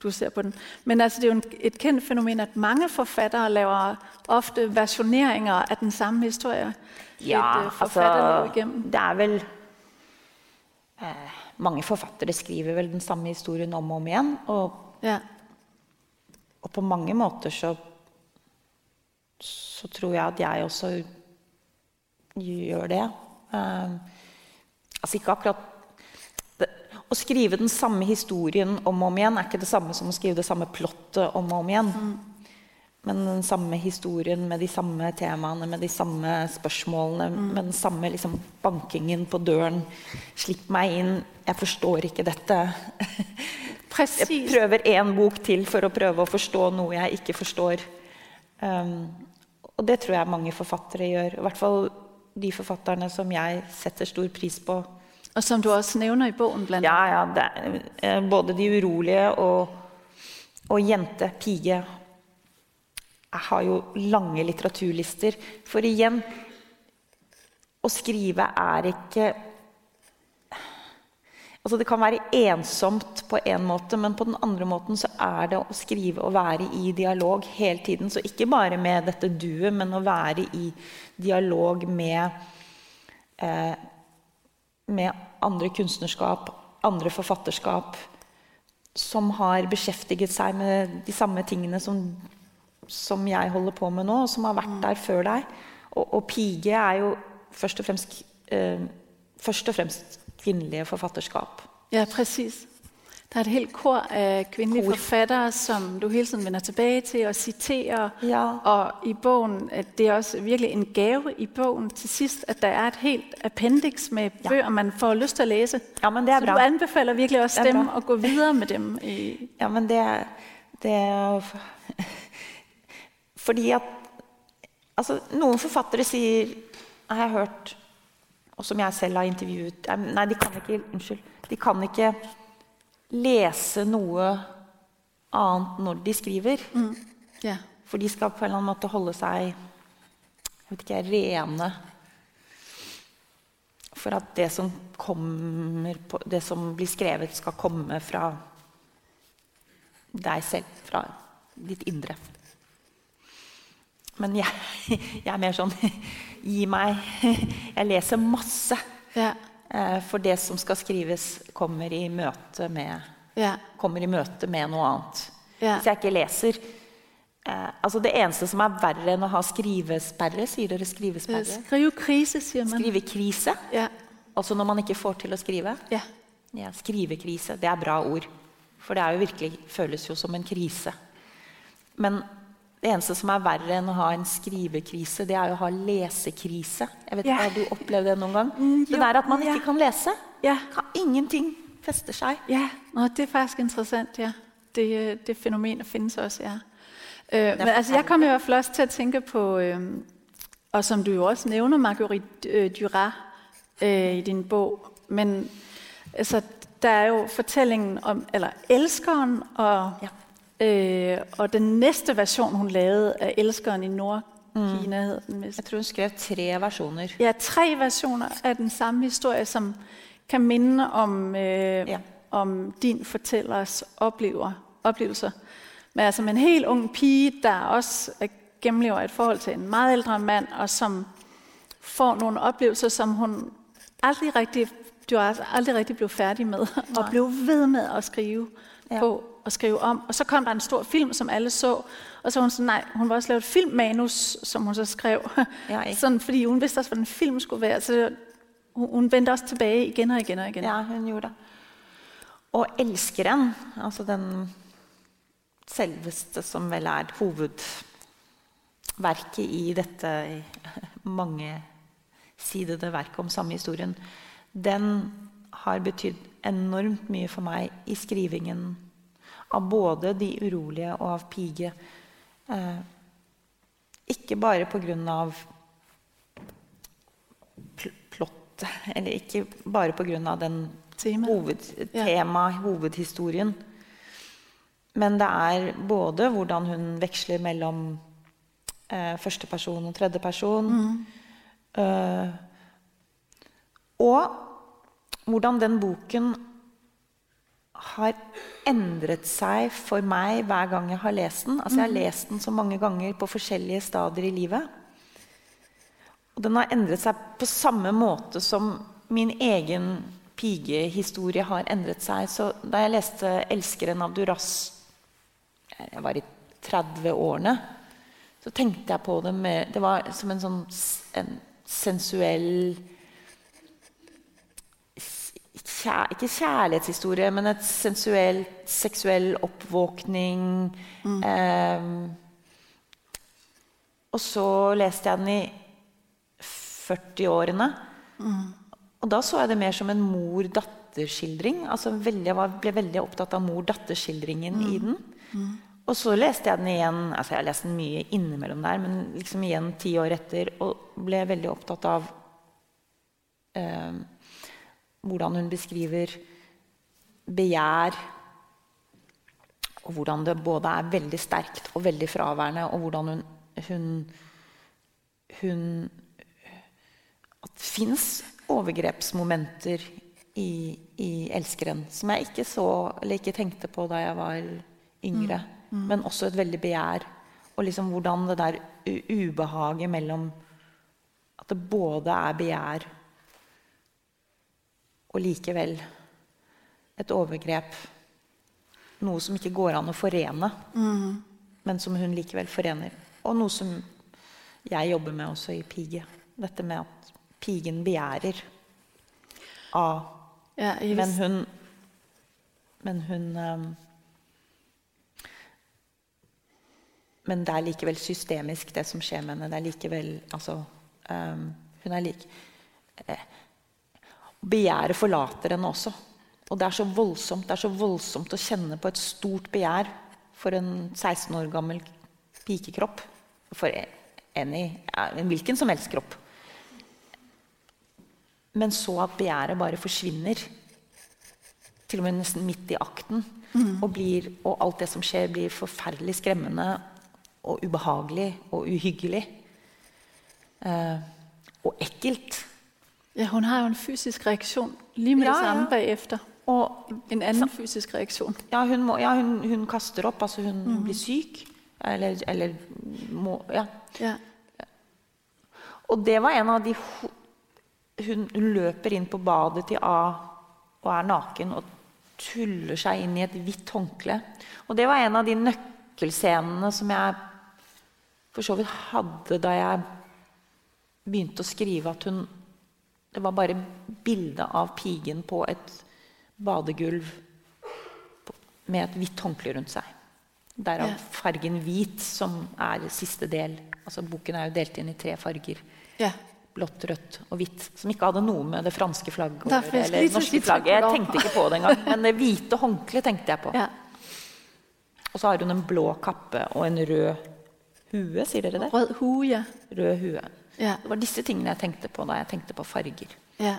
du ser på den. Men altså, det er jo et kendt fænomen, at mange forfattere laver ofte versioneringer av den samme historie. Ja, et, uh, altså, det er vel eh, Mange forfattere skriver vel den samme historien om og om igjen. Og, ja. og på mange måter så, så tror jeg at jeg også gjør det. Eh, altså ikke akkurat å skrive den samme historien om og om igjen er ikke det samme som å skrive det samme plottet om og om igjen. Mm. Men den samme historien med de samme temaene, med de samme spørsmålene, mm. med den samme liksom, bankingen på døren. Slipp meg inn, jeg forstår ikke dette. Precis. Jeg prøver én bok til for å prøve å forstå noe jeg ikke forstår. Um, og det tror jeg mange forfattere gjør. I hvert fall de forfatterne som jeg setter stor pris på. Og som du også nevner i boken blant Ja, ja. Er, både De urolige og, og Jente, pige, jeg har jo lange litteraturlister. For igjen Å skrive er ikke Altså Det kan være ensomt på en måte, men på den andre måten så er det å skrive og være i dialog hele tiden. Så ikke bare med dette duet, men å være i dialog med, eh, med andre kunstnerskap, andre forfatterskap, som har beskjeftiget seg med de samme tingene som, som jeg holder på med nå, og som har vært der før deg. Og, og Pige er jo først og fremst, eh, først og fremst kvinnelige forfatterskap. Ja, præcis. Der er et helt kor af kvindelige Kor. forfattere, som du hele tiden vender tilbage til og citerer. Ja. Og i bogen, at det er også virkelig en gave i bogen til sidst, at der er et helt appendix med Ja. bøger, man får lyst til at læse. Ja, men det er Så bra. du anbefaler virkelig også er dem bra. at gå videre med dem. I, Ja, men det, det Fordi at altså, Noen forfattere sier, har jeg hørt, og som jeg selv har intervjuet Nei, de kan ikke Unnskyld. De kan ikke lese noe annet når de skriver. ja. For de skal på en eller annen måte holde seg jeg vet ikke, rene. For at det som kommer på, det som blir skrevet, skal komme fra deg selv. Fra ditt indre. Men jeg, jeg er mer sånn Gi meg Jeg leser masse. Ja. eh, For det som skal skrives, kommer i møte med, Ja. kommer i møte med noe annet. Ja. Hvis jeg ikke leser eh, altså Det eneste som er verre enn å ha skrivesperre, sier dere skrivesperre? Skrivekrise, sier man. Skrivekrise. Ja. Altså når man ikke får til å skrive. Ja. Ja, skrivekrise. Det er bra ord. For det er jo virkelig, føles jo som en krise. Men det eneste som er verre enn å ha en skrivekrise, det er jo å ha lesekrise. Jeg vet ikke, ikke, Har du opplevd det noen gang? Mm, det der at man ikke yeah. kan lese. Ja. Kan, ingenting fester seg. Ja, Nå, det er faktisk interessant, ja. Det, det fenomenet finnes også, ja. Øh, men altså, jeg kom i hvert fall også til å tenke på, øh, og som du jo også nevner, Marguerite øh, Duras øh, i din bog, men altså, der er jo fortellingen om, eller elskeren, og, ja. Øh, og den næste version, hun lavede av elskeren i Nordkina, mm. den mest. Jeg tror hun skrev tre versjoner. Ja, tre versioner av den samme historie, som kan minde om, øh, ja. om din fortellers oplever, oplevelser. Men altså med en helt ung pige, der også gjennomlever et forhold til en meget eldre mann, og som får noen oplevelser, som hun aldri riktig, du aldrig rigtig blev færdig med, og ble ved med å skrive på og skrive om. Og så kom der en stor film, som alle så, og så var hun sådan, nej, hun var også lavet et filmmanus, som hun så skrev. Ja, sådan, fordi hun vidste også, hvordan film skulle være. Så hun, hun vendte også tilbage igen og igen og igen. Ja, hun gjorde det. Og elskeren, altså den selveste som vel er hovedverket i dette mangesidede verket om samme historien, den har betydd enormt mye for meg i skrivingen av både De urolige og av Pige. Eh, ikke bare på grunn av pl plottet, eller ikke bare på grunn av den hovedtema, hovedhistorien. Men det er både hvordan hun veksler mellom eh, første person og tredje person. Eh, og hvordan den boken har endret seg for meg hver gang jeg har lest den. Altså Jeg har lest den så mange ganger på forskjellige stadier i livet. Og den har endret seg på samme måte som min egen pigehistorie har endret seg. Så da jeg leste 'Elskeren' av Duras jeg var i 30-årene, så tenkte jeg på det med Det var som en sånn en sensuell kjær, Ikke kjærlighetshistorie, men et sensuelt, seksuell oppvåkning. Eh, og så leste jeg den i 40-årene. Og da så jeg det mer som en mor-datter-skildring. Altså jeg var, ble veldig opptatt av mor-datter-skildringen i den. Og så leste jeg den igjen altså jeg har lest den mye innimellom der, men liksom igjen ti år etter, og ble veldig opptatt av eh, hvordan hun beskriver begjær Og hvordan det både er veldig sterkt og veldig fraværende, og hvordan hun, hun, hun At det fins overgrepsmomenter i, i 'Elskeren' som jeg ikke så eller ikke tenkte på da jeg var yngre. Mm. Mm. Men også et veldig begjær. Og liksom hvordan det der ubehaget mellom At det både er begjær og likevel et overgrep. Noe som ikke går an å forene, Mm. men som hun likevel forener. Og noe som jeg jobber med også i Pige. Dette med at pigen begjærer av Ja, Men hun Men hun um, Men det er likevel systemisk, det som skjer med henne. Det er likevel altså, um, Hun er lik eh, Begjæret forlater henne også. Og det er så voldsomt Det er så voldsomt å kjenne på et stort begjær for en 16 år gammel pikekropp. For en i en hvilken som helst kropp. Men så at begjæret bare forsvinner. Til og med nesten midt i akten. Mm. Og, blir, og alt det som skjer, blir forferdelig skremmende og ubehagelig og uhyggelig. Eh, og ekkelt. Ja, hun har jo en fysisk reaksjon lige med Ja, det samme ja. bagefter. Og En anden fysisk reaksjon. Ja, hun, må, ja, hun, hun kaster opp. Altså hun mm. blir syk. Eller, eller må Ja. Ja. Og det var en av de hun, hun løper inn på badet til A og er naken og tuller seg inn i et hvitt håndkle. Og det var en av de nøkkelscenene som jeg for så vidt hadde da jeg begynte å skrive at hun Det var bare bilde av pigen på et badegulv med et hvitt håndkle rundt seg. Derav Ja. fargen hvit, som er siste del. Altså Boken er jo delt inn i tre farger. Ja. Blått, rødt og hvitt. Som ikke hadde noe med det franske flagget å gjøre. Eller litt- norske flagget. Jeg tenkte ikke på det engang. Men det hvite håndkleet tenkte jeg på. Ja. Og så har hun en blå kappe og en rød hue, sier dere det? Rød hue. Rød hue. Ja. Det var disse tingene jeg tenkte på da jeg tenkte på farger. Ja.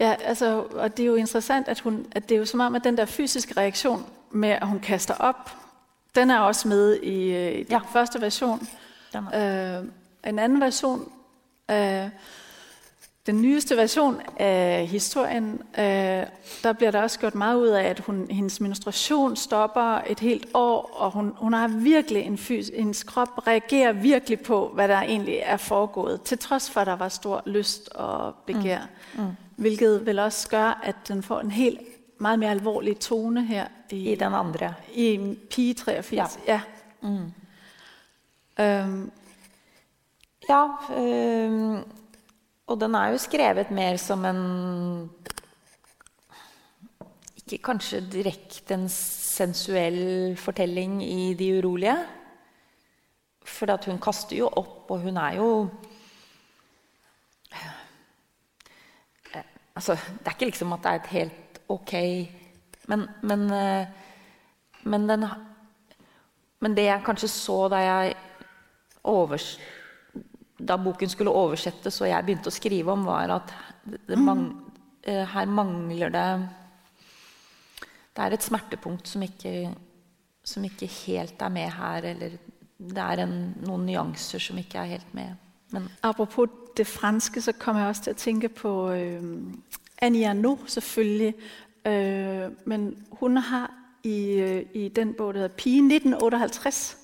Ja, altså, og det er jo interessant, at, hun, at det er jo som om, at den der fysiske reaksjon med, at hun kaster opp, den er også med i, øh, i den Ja. første versjon. Den Øh, en annen version, øh, den nyeste version af historien, øh, der bliver der også gjort meget ud af, at hun, hendes menstruation stopper et helt år, og hun, hun har virkelig en fys, hendes krop reagerer virkelig på, hvad der egentlig er foregået, til trods for, at der var stor lyst og begær. Mm. Mm. Hvilket vil også gøre, at den får en helt meget mere alvorlig tone her i, I den andre. i Pige 83. Ja. ja. Mm. Øhm, Ja, øhm, og den er jo skrevet mer som en Ikke kanskje direkte en sensuell fortelling i De urolige. For hun kaster jo opp, og hun er jo Eh, Altså, det er ikke liksom at det er et helt ok Men, men, eh, men den Men det jeg kanskje så da jeg overs, da boken skulle oversettes og jeg begynte å skrive om, var at mang, eh, her mangler det Det er et smertepunkt som ikke, som ikke helt er med her. Eller det er en, noen nyanser som ikke er helt med. Men Apropos det franske, så kommer jeg også til å tenke på øh, Annie Arnaud selvfølgelig. Øh, men hun har i, øh, i den boka der hedder Pige 1958, der Ja, har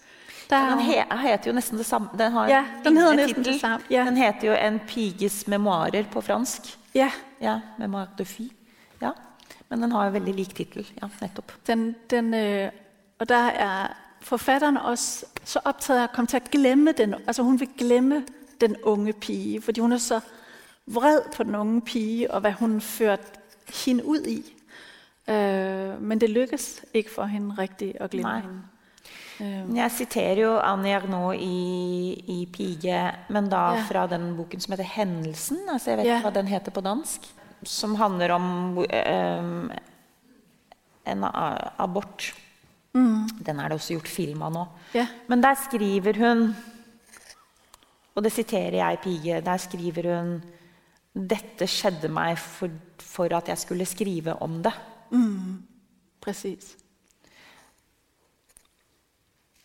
den he heter jo nesten det samme. Den, har Ja, den lignende nesten det samme, ja. Den heter jo 'En piges memoarer' på fransk. Ja, Ja, 'Memoire de fille'. Ja. Men den har jo veldig lik tittel. Ja, nettopp. den, den, øh, og der er forfatteren også så opptatt av å komme til å glemme den. Altså hun vil glemme den unge pige, fordi hun er så vred på den unge pige, og hva hun førte henne ut i. Uh, men det lykkes ikke for henne riktig å glemme henne. Men Jeg siterer jo Annie Arnault i, i 'Pige', men da Ja. fra den boken som heter 'Hendelsen'. Altså jeg vet Ja. ikke hva den heter på dansk. Som handler om um, en abort. abort. Den er det også gjort film av nå. ja, Men der skriver hun Og det siterer jeg i 'Pige'. Der skriver hun Dette skjedde meg for, for at jeg skulle skrive om det. præcis.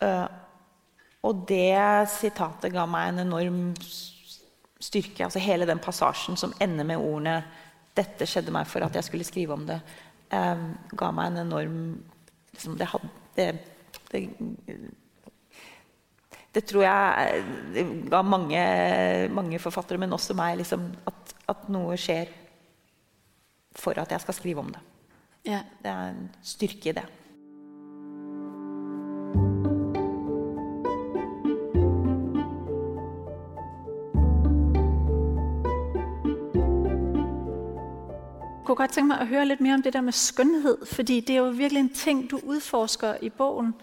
Eh, og det sitatet ga meg en enorm styrke. Altså hele den passasjen som ender med ordene 'Dette skjedde meg for at jeg skulle skrive om det', eh, ga meg en enorm liksom, det, had, det, det, det tror jeg det ga mange, mange forfattere, men også meg, liksom, at, at noe skjer for at jeg skal skrive om det. Ja. Det er en styrke i det. Kunne godt tænke mig at høre lidt mere om det der med skønhed, fordi det er jo virkelig en ting, du udforsker i bogen.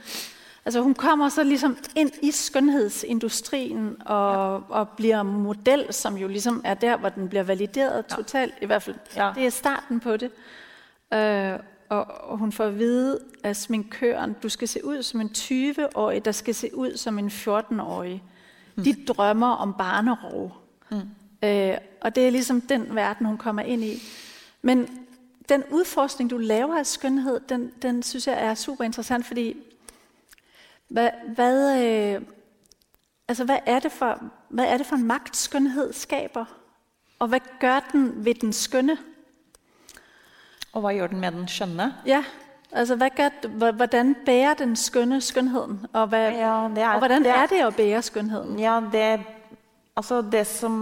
Altså hun kommer så ligesom ind i skønhedsindustrien og, ja. og bliver model, som jo ligesom er der, hvor den bliver valideret ja. totalt. I hvert fald, ja. det er starten på det. Øh, og, og hun får at vide af sminkøren, du skal se ud som en 20-årig, der skal se ud som en 14-årig. Mm. De drømmer om barnerov. Mm. Øh, og det er ligesom den verden, hun kommer ind i. Men den udforskning, du laver af skønhed, den, den synes jeg er super interessant, fordi hvad, hvad, øh, altså hvad, er det for, hvad er det for en magt, skønhed skaber? Og hvad gør den ved den skønne? Og hva gjør den med den skønne? Ja, altså hvad gør, hvordan bærer den skønne skønheden? Og, hvad, Ja, det er- og hvordan det er- er det at bære skønheden? Ja, det Altså det som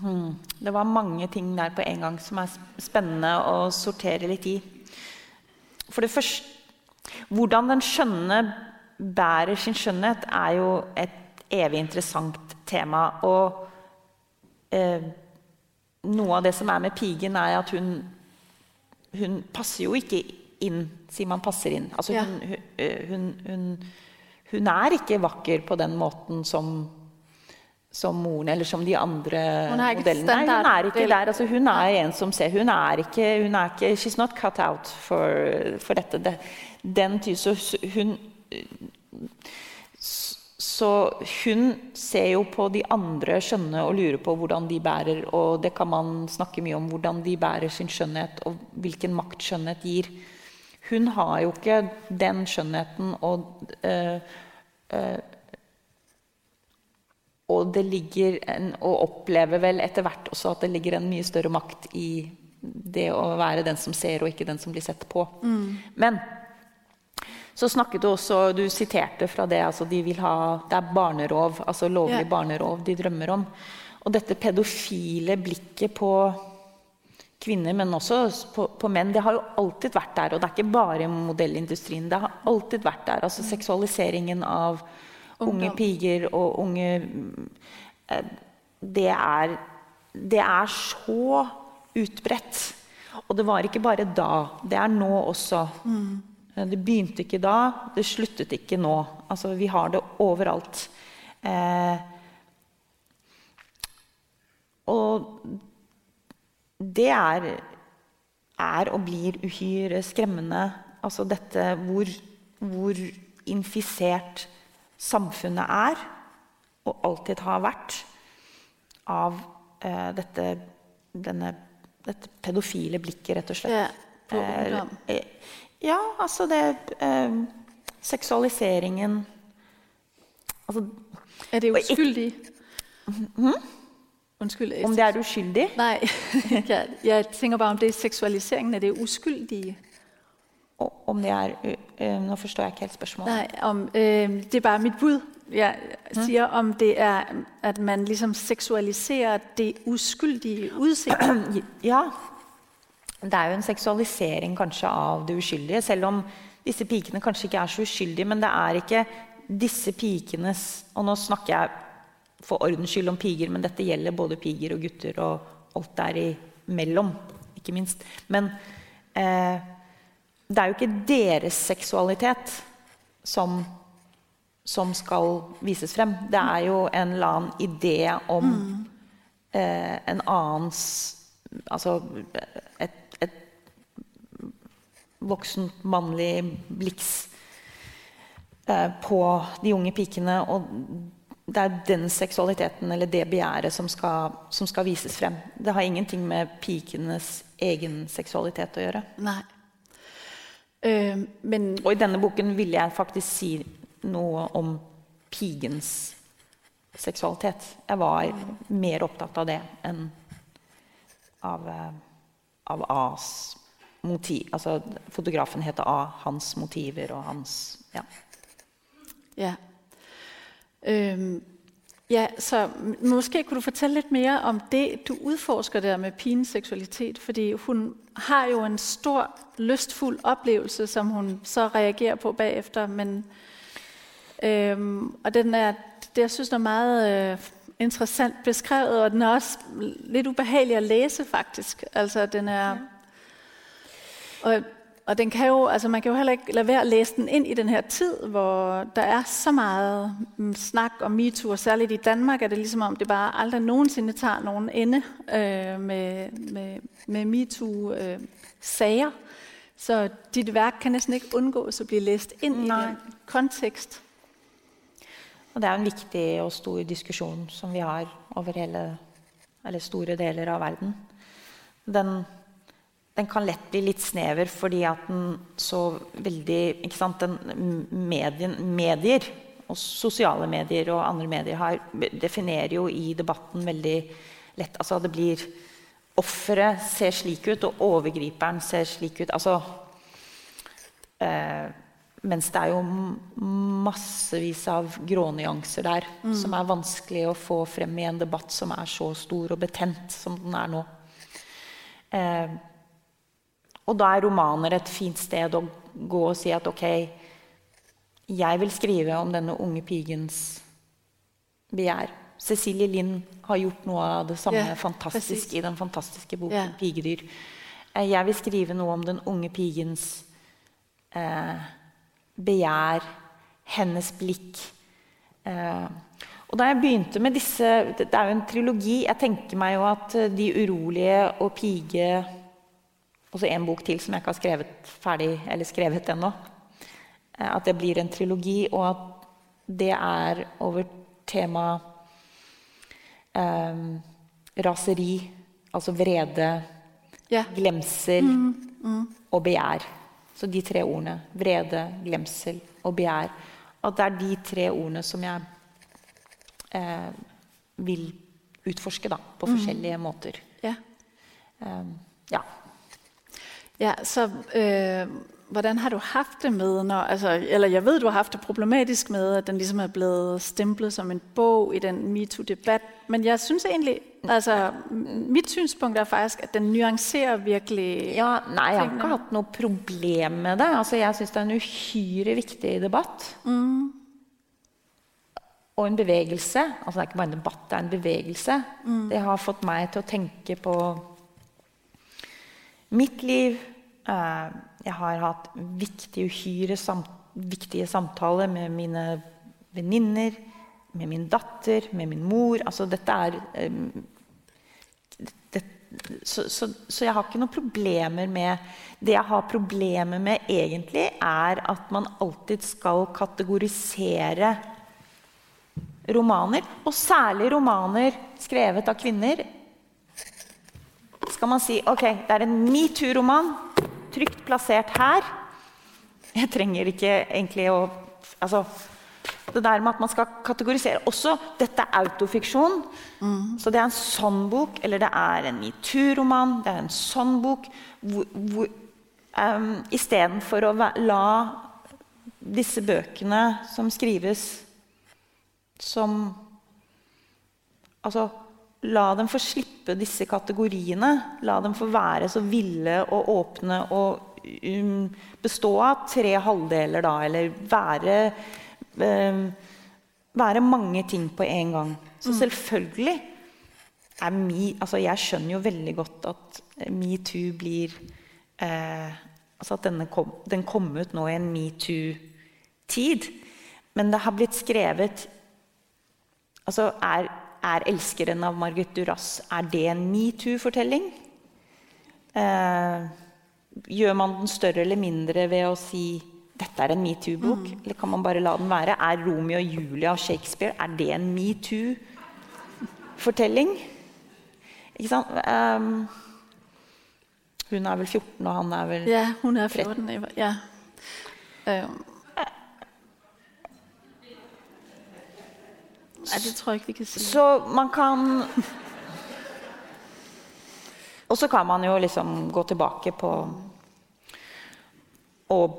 hmm, Det var mange ting der på en gang som er spennende å sortere litt i. For det første Hvordan den skjønne bærer sin skjønnhet, er jo et evig interessant tema. Og eh, noe av det som er med pigen, er at hun Hun passer jo ikke inn, sier man passer inn. Altså hun, hun, eh, hun, hun er ikke vakker på den måten som som moren eller som de andre modellene. Nei, hun er ikke der. Altså, hun er en som ser Hun er ikke, hun er ikke She's not cut out for, for dette. Det, den tyse, hun Så hun ser jo på de andre skjønne og lurer på hvordan de bærer, og det kan man snakke mye om, hvordan de bærer sin skjønnhet, og hvilken makt skjønnhet gir. Hun har jo ikke den skjønnheten og øh, eh, og det ligger en, og opplever vel etter hvert også at det ligger en mye større makt i det å være den som ser, og ikke den som blir sett på. Men så snakket du også, du siterte fra det, altså de vil ha, det er barnerov, altså lovlig yeah. barnerov de drømmer om. Og dette pedofile blikket på kvinner, men også på, på menn, det har jo alltid vært der. Og det er ikke bare modellindustrien, det har alltid vært der. Altså seksualiseringen av unge piger og unge eh, det er, det er så utbredt. Og det var ikke bare da. Det er nå også. Mm. Det begynte ikke da, det sluttet ikke nå. Altså, vi har det overalt. Eh, og det er, er og blir uhyre skremmende. Altså dette hvor, hvor infisert samfunnet er, og alltid har vært, av eh, dette, denne, dette pedofile blikket, rett og slett. Ja, på Eh, ungdom. eh, ja, altså det eh, Seksualiseringen altså, Er det Og Mm? Unnskyld. Om det er uskyldig? Nei. jeg, tenker bare, om det er seksualiseringen Er det uskyldige. Om det er ø, ø, Nå forstår jeg ikke helt spørsmålet. Nej, om, øh, det er bare mit bud. Jeg siger, om det er, at man liksom seksualiserer det uskyldige utseendet. Ja. Det er jo en seksualisering kanskje av det uskyldige, selv om disse pikene kanskje ikke er så uskyldige. Men det er ikke disse pikenes Og nå snakker jeg for ordens skyld om piger, men dette gjelder både piger og gutter og alt der imellom, ikke minst. Men eh, det er jo ikke deres seksualitet som, som skal vises frem. Det er jo en eller annen idé om eh, en annens Altså et, et voksent, mannlig bliks eh, på de unge pikene. Og det er den seksualiteten eller det begjæret som skal, som skal vises frem. Det har ingenting med pikenes egen seksualitet å gjøre. Nej. Øh, men Og i denne boken ville jeg faktisk si noe om pigens seksualitet. Jeg var mer opptatt av det enn av, eh, av A's motiv. Altså, fotografen heter A. Hans motiver og hans Ja. Ja. Øhm, ja, så måske kunne du fortælle lidt mere om det, du udforsker der med pigens seksualitet, fordi hun har jo en stor, lystfuld oplevelse, som hun så reagerer på bagefter, men øhm, og den er, det jeg synes den er meget øh, interessant beskrevet, og den er også lidt ubehagelig at læse faktisk. Altså den er, og, og den kan jo, altså man kan jo heller ikke lade være at læse den ind i den her tid, hvor der er så meget mm, snak om MeToo, og særligt i Danmark er det ligesom om, det bare aldrig nogensinde tager nogen ende øh, med, med, med MeToo-sager. så dit værk kan næsten ikke undgås at blive læst ind Nej. i den kontekst. Og det er en viktig og stor diskusjon som vi har over hele, eller store deler av verden. Den, den kan lett bli litt snever fordi at den så veldig ikke sant, den medien, Medier, og sosiale medier og andre medier, har, definerer jo i debatten veldig lett Altså det blir Offeret ser slik ut, og overgriperen ser slik ut. Altså eh, mens det er jo massevis av grånyanser der som er vanskelig å få frem i en debatt som er så stor og betent som den er nå. Eh, og da er romaner et fint sted å gå og si at ok, jeg vil skrive om denne unge pigens begjær. Cecilie Lind har gjort noe av det samme yeah, fantastisk i den fantastiske boken yeah. 'Pigedyr'. Eh, jeg vil skrive noe om den unge pigens eh, begjær, hennes blikk. Eh, og da jeg begynte med disse Det det er jo en trilogi. Jeg tenker meg jo at eh, De urolige og Pige Og så en bok til som jeg ikke har skrevet ferdig eller skrevet ennå. Eh, at det blir en trilogi, og at det er over tema eh, raseri, altså vrede, yeah. glemsel og begjær. Så de tre ordene. Vrede, glemsel og begjær. At det er de tre ordene som jeg eh, vil utforske da, på forskjellige måter. Yeah. Um, ja. Ja, så øh, hvordan har du haft det med, når, altså, eller jeg ved, du har haft det problematisk med, at den ligesom er blevet stemplet som en bog i den MeToo-debat, men jeg synes egentlig, altså mit synspunkt er faktisk, at den nuancerer virkelig ja nei, jeg har ikke hatt noe problem med det. Altså, jeg syns det er en uhyre viktig debatt. Og en bevegelse. Altså, det er ikke bare en debatt, det er en bevegelse. Det har fått meg til å tenke på mitt liv. Eh, jeg har hatt viktige, uhyre samt, viktige samtaler med mine venninner, med min datter, med min mor. Altså, dette er eh, det, så, så, så jeg har ikke noen problemer med Det jeg har problemer med egentlig, er at man alltid skal kategorisere romaner, og særlig romaner skrevet av kvinner. Skal man si ok, det er en metoo-roman, trygt plassert her. Jeg trenger ikke egentlig å altså, Det der med at man skal kategorisere Også dette er autofiksjon. Så det er en sånn bok, eller det er en metoo-roman, det er en sånn bok. Hvor, hvor, um, Istedenfor å la disse bøkene som skrives som Altså, la dem få slippe disse kategoriene. La dem få være så ville og åpne og um, bestå av tre halvdeler, da. Eller være um, Være mange ting på en gang. Så selvfølgelig er me, altså Jeg skjønner jo veldig godt at metoo blir eh, Altså at kom, den kom ut nå i en metoo-tid. Men det har blitt skrevet Altså, er, er 'Elskeren' av Margit Duras er det en metoo-fortelling? Eh, gjør man den større eller mindre ved å si 'dette er en metoo-bok'? Eller kan man bare la den være? Er 'Romeo og Julia' av Shakespeare er det en metoo-fortelling? Ikke sant? Um, hun er vel 14, og han er vel 13? Ja, hun er 14. Ja. Øh, Nei, det tror jeg ikke vi kan si. Så man kan Og så kan man jo liksom gå tilbake på Og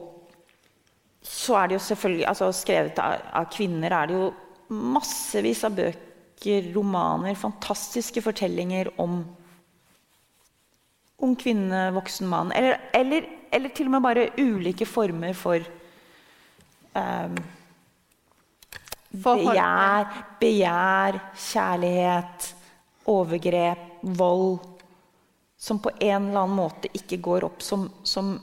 så er det jo selvfølgelig altså Skrevet av, kvinner er det jo massevis av bøker, romaner, fantastiske fortellinger om ung kvinne, voksen mann. Eller, eller, eller til og med bare ulike former for um, Begjær, begjær, kjærlighet, overgrep, vold. Som på en eller annen måte ikke går opp, som, som,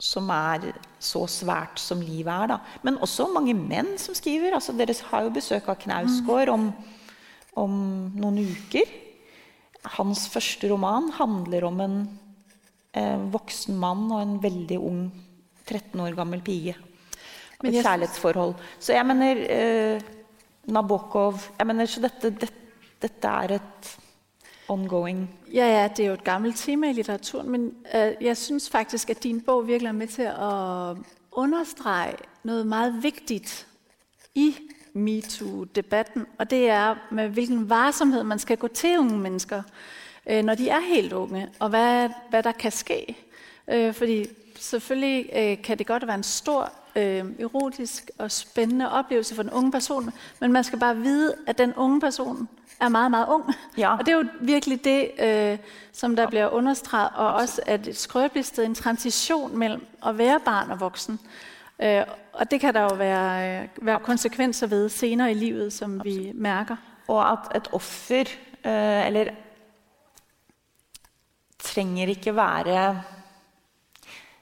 som er så svært som livet er. Da. Men også mange menn som skriver. Altså, dere har jo besøk av Knausgård om, om noen uker. Hans første roman handler om en eh, voksen mann og en veldig ung 13 år gammel pige. Et kjærlighetsforhold. Så jeg mener eh, Nabokov jeg mener, Så dette, dette, dette er et ongoing Ja, ja, det er jo et gammelt tema i litteraturen, men øh, jeg synes faktisk, at din bog virkelig er med til å understrege noe veldig viktig i MeToo-debatten, og det er med hvilken varsomhet man skal gå til unge mennesker, øh, når de er helt unge, og hva, hva der kan skje. Øh, fordi selvfølgelig øh, kan det godt være en stor øh, erotisk og spændende oplevelse for den unge person, men man skal bare vide, at den unge person er meget, meget ung. Ja. Og det er jo virkelig det, øh, som der bliver understreget, og også at et skrøbeligt en transition mellem at være barn og voksen. Øh, og det kan der jo være, øh, være konsekvenser ved senere i livet, som vi mærker. Og at et offer øh, Eller trenger ikke være ja.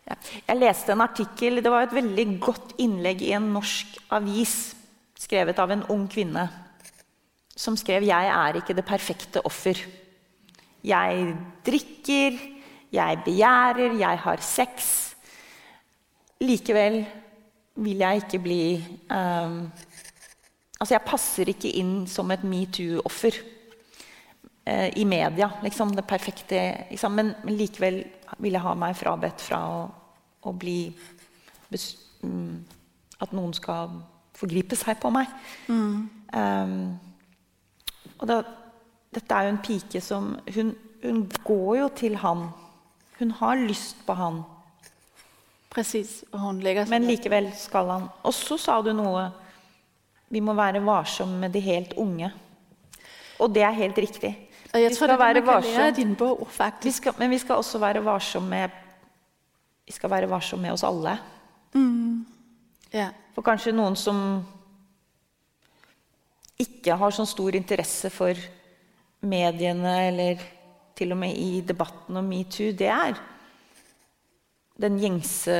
Jeg leste en artikkel Det var et veldig godt innlegg i en norsk avis skrevet av en ung kvinne som skrev 'Jeg er ikke det perfekte offer'. Jeg drikker, jeg begjærer, jeg har sex. Likevel vil jeg ikke bli um, Altså, jeg passer ikke inn som et metoo-offer i media. Liksom, det perfekte liksom, men, men likevel vil jeg ha meg frabedt fra å, å bli mm, At noen skal forgripe seg på meg. Um, og da, dette er jo en pike som hun, hun går jo til han. Hun har lyst på han. Precis, Men likevel skal han. Og så sa du noe Vi må være varsomme med de helt unge. Og det er helt riktig. Jeg Vi skal være man kan lære af varsom. din bog, Vi skal, men vi skal også være varsomme med Vi skal være varsomme med oss alle. Ja. For kanskje noen som ikke har sånn stor interesse for mediene, eller til og med i debatten om metoo, det er den gjengse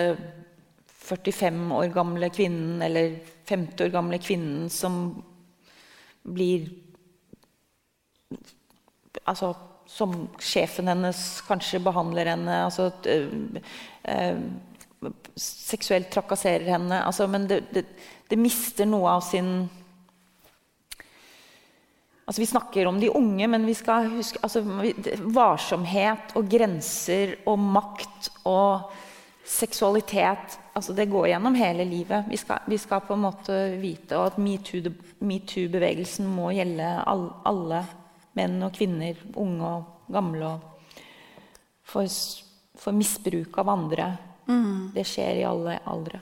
45 år gamle kvinnen eller 50 år gamle kvinnen som blir Altså som sjefen hennes kanskje behandler henne altså, øh, øh, Seksuelt trakasserer henne. Altså, men det, det, det mister noe av sin Altså, vi snakker om de unge, men vi skal huske altså, varsomhet og grenser og makt og seksualitet altså, Det går gjennom hele livet. Vi skal, vi skal på en måte vite at metoo- metoo-bevegelsen må gjelde all, alle menn og kvinner, unge og gamle. Og for, for misbruk av andre. Det skjer i alle aldre.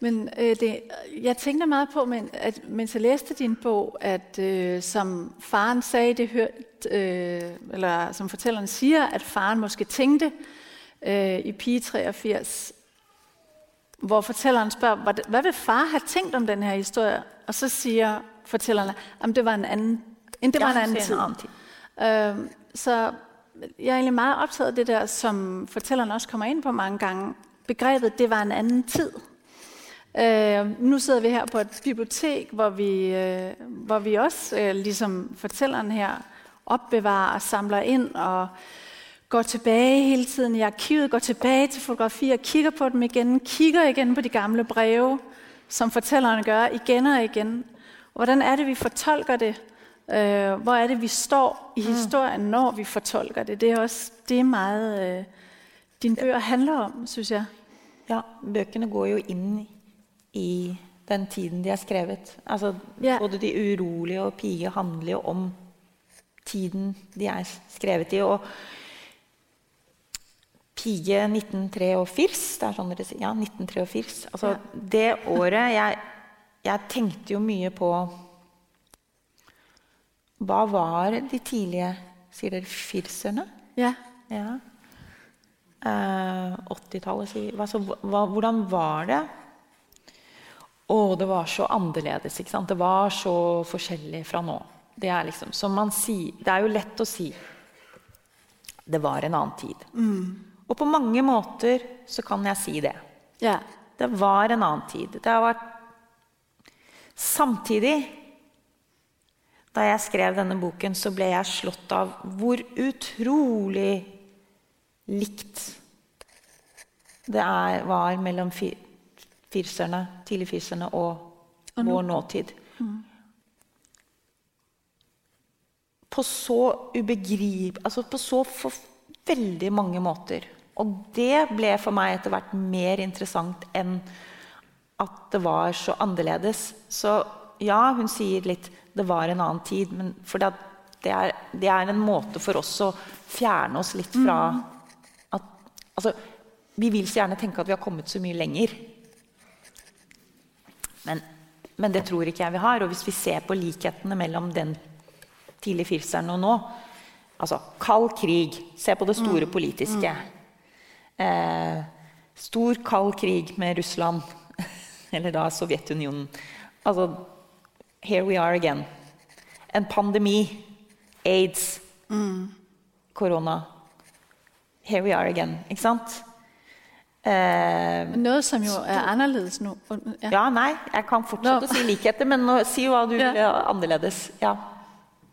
Men øh, det, jeg tenkte mye på, men, at, mens jeg leste din bog, at øh, som faren sa det hørt, øh, eller som fortelleren sier, at faren måske tenkte øh, i Pige 83, hvor fortelleren spør hva, hva vil far ha tenkt om denne her historie? Og så sier fortelleren at det var en anden, en, det var en anden tid. Øhm, så jeg er egentlig meget optaget af det der, som fortælleren også kommer ind på mange gange. Begrebet, det var en anden tid. Øh, nu sidder vi her på et bibliotek, hvor vi, øh, hvor vi også, øh, ligesom fortælleren her, opbevarer og samler ind og går tilbage hele tiden i arkivet, går tilbage til fotografier, kigger på dem igen, kigger igen på de gamle breve, som fortælleren gør igen og igen. Hvordan er det, vi fortolker det? Øh, hvor er det, vi står i historien, når vi fortolker det? Det er også det er meget, øh, dine bøger handler om, synes jeg. Ja, bøkene går jo inn i den tiden de er skrevet. Altså, Ja. Både de urolige og pige handler jo om tiden de er skrevet i. Og Pige 1943, det er sånn dere sier. Ja, 1943. Altså, Ja. Det året jeg, jeg tenkte jo mye på Hva var de tidlige Sier dere firserne? Ja. Ja. Eh, 80-tallet, sier altså, hva, Hvordan var det? Å, det var så annerledes. ikke sant? Det var så forskjellig fra nå. Det er liksom, som man sier, det er jo lett å si det var en annen tid. Og på mange måter så kan jeg si det. Ja. Det var en annen tid. Det har vært Samtidig, da jeg skrev denne boken, så ble jeg slått av hvor utrolig likt det er, var mellom firserne, tidlig firserne og, vår nåtid. På så ubegrip... Altså på så veldig mange måter. Og det ble for meg etter hvert mer interessant enn at det var så annerledes. Så ja, hun sier litt 'det var en annen tid', men for det, det, er, det er en måte for oss å fjerne oss litt fra at Altså, vi vil så gjerne tenke at vi har kommet så mye lenger. Men, men det tror ikke jeg vi har. Og hvis vi ser på likhetene mellom den tidlig firseren og nå Altså kald krig. Se på det store politiske. Eh, stor kald krig med Russland. Eller da Sovjetunionen. Altså Here we are again. En pandemi. Aids. Korona. Here we are again. Ikke sant? Eh, Noget, som jo er annerledes nå. Ja. ja, nei, jeg kan fortsette no. å si likheter, men nå, si hva du Ja. annerledes. Ja.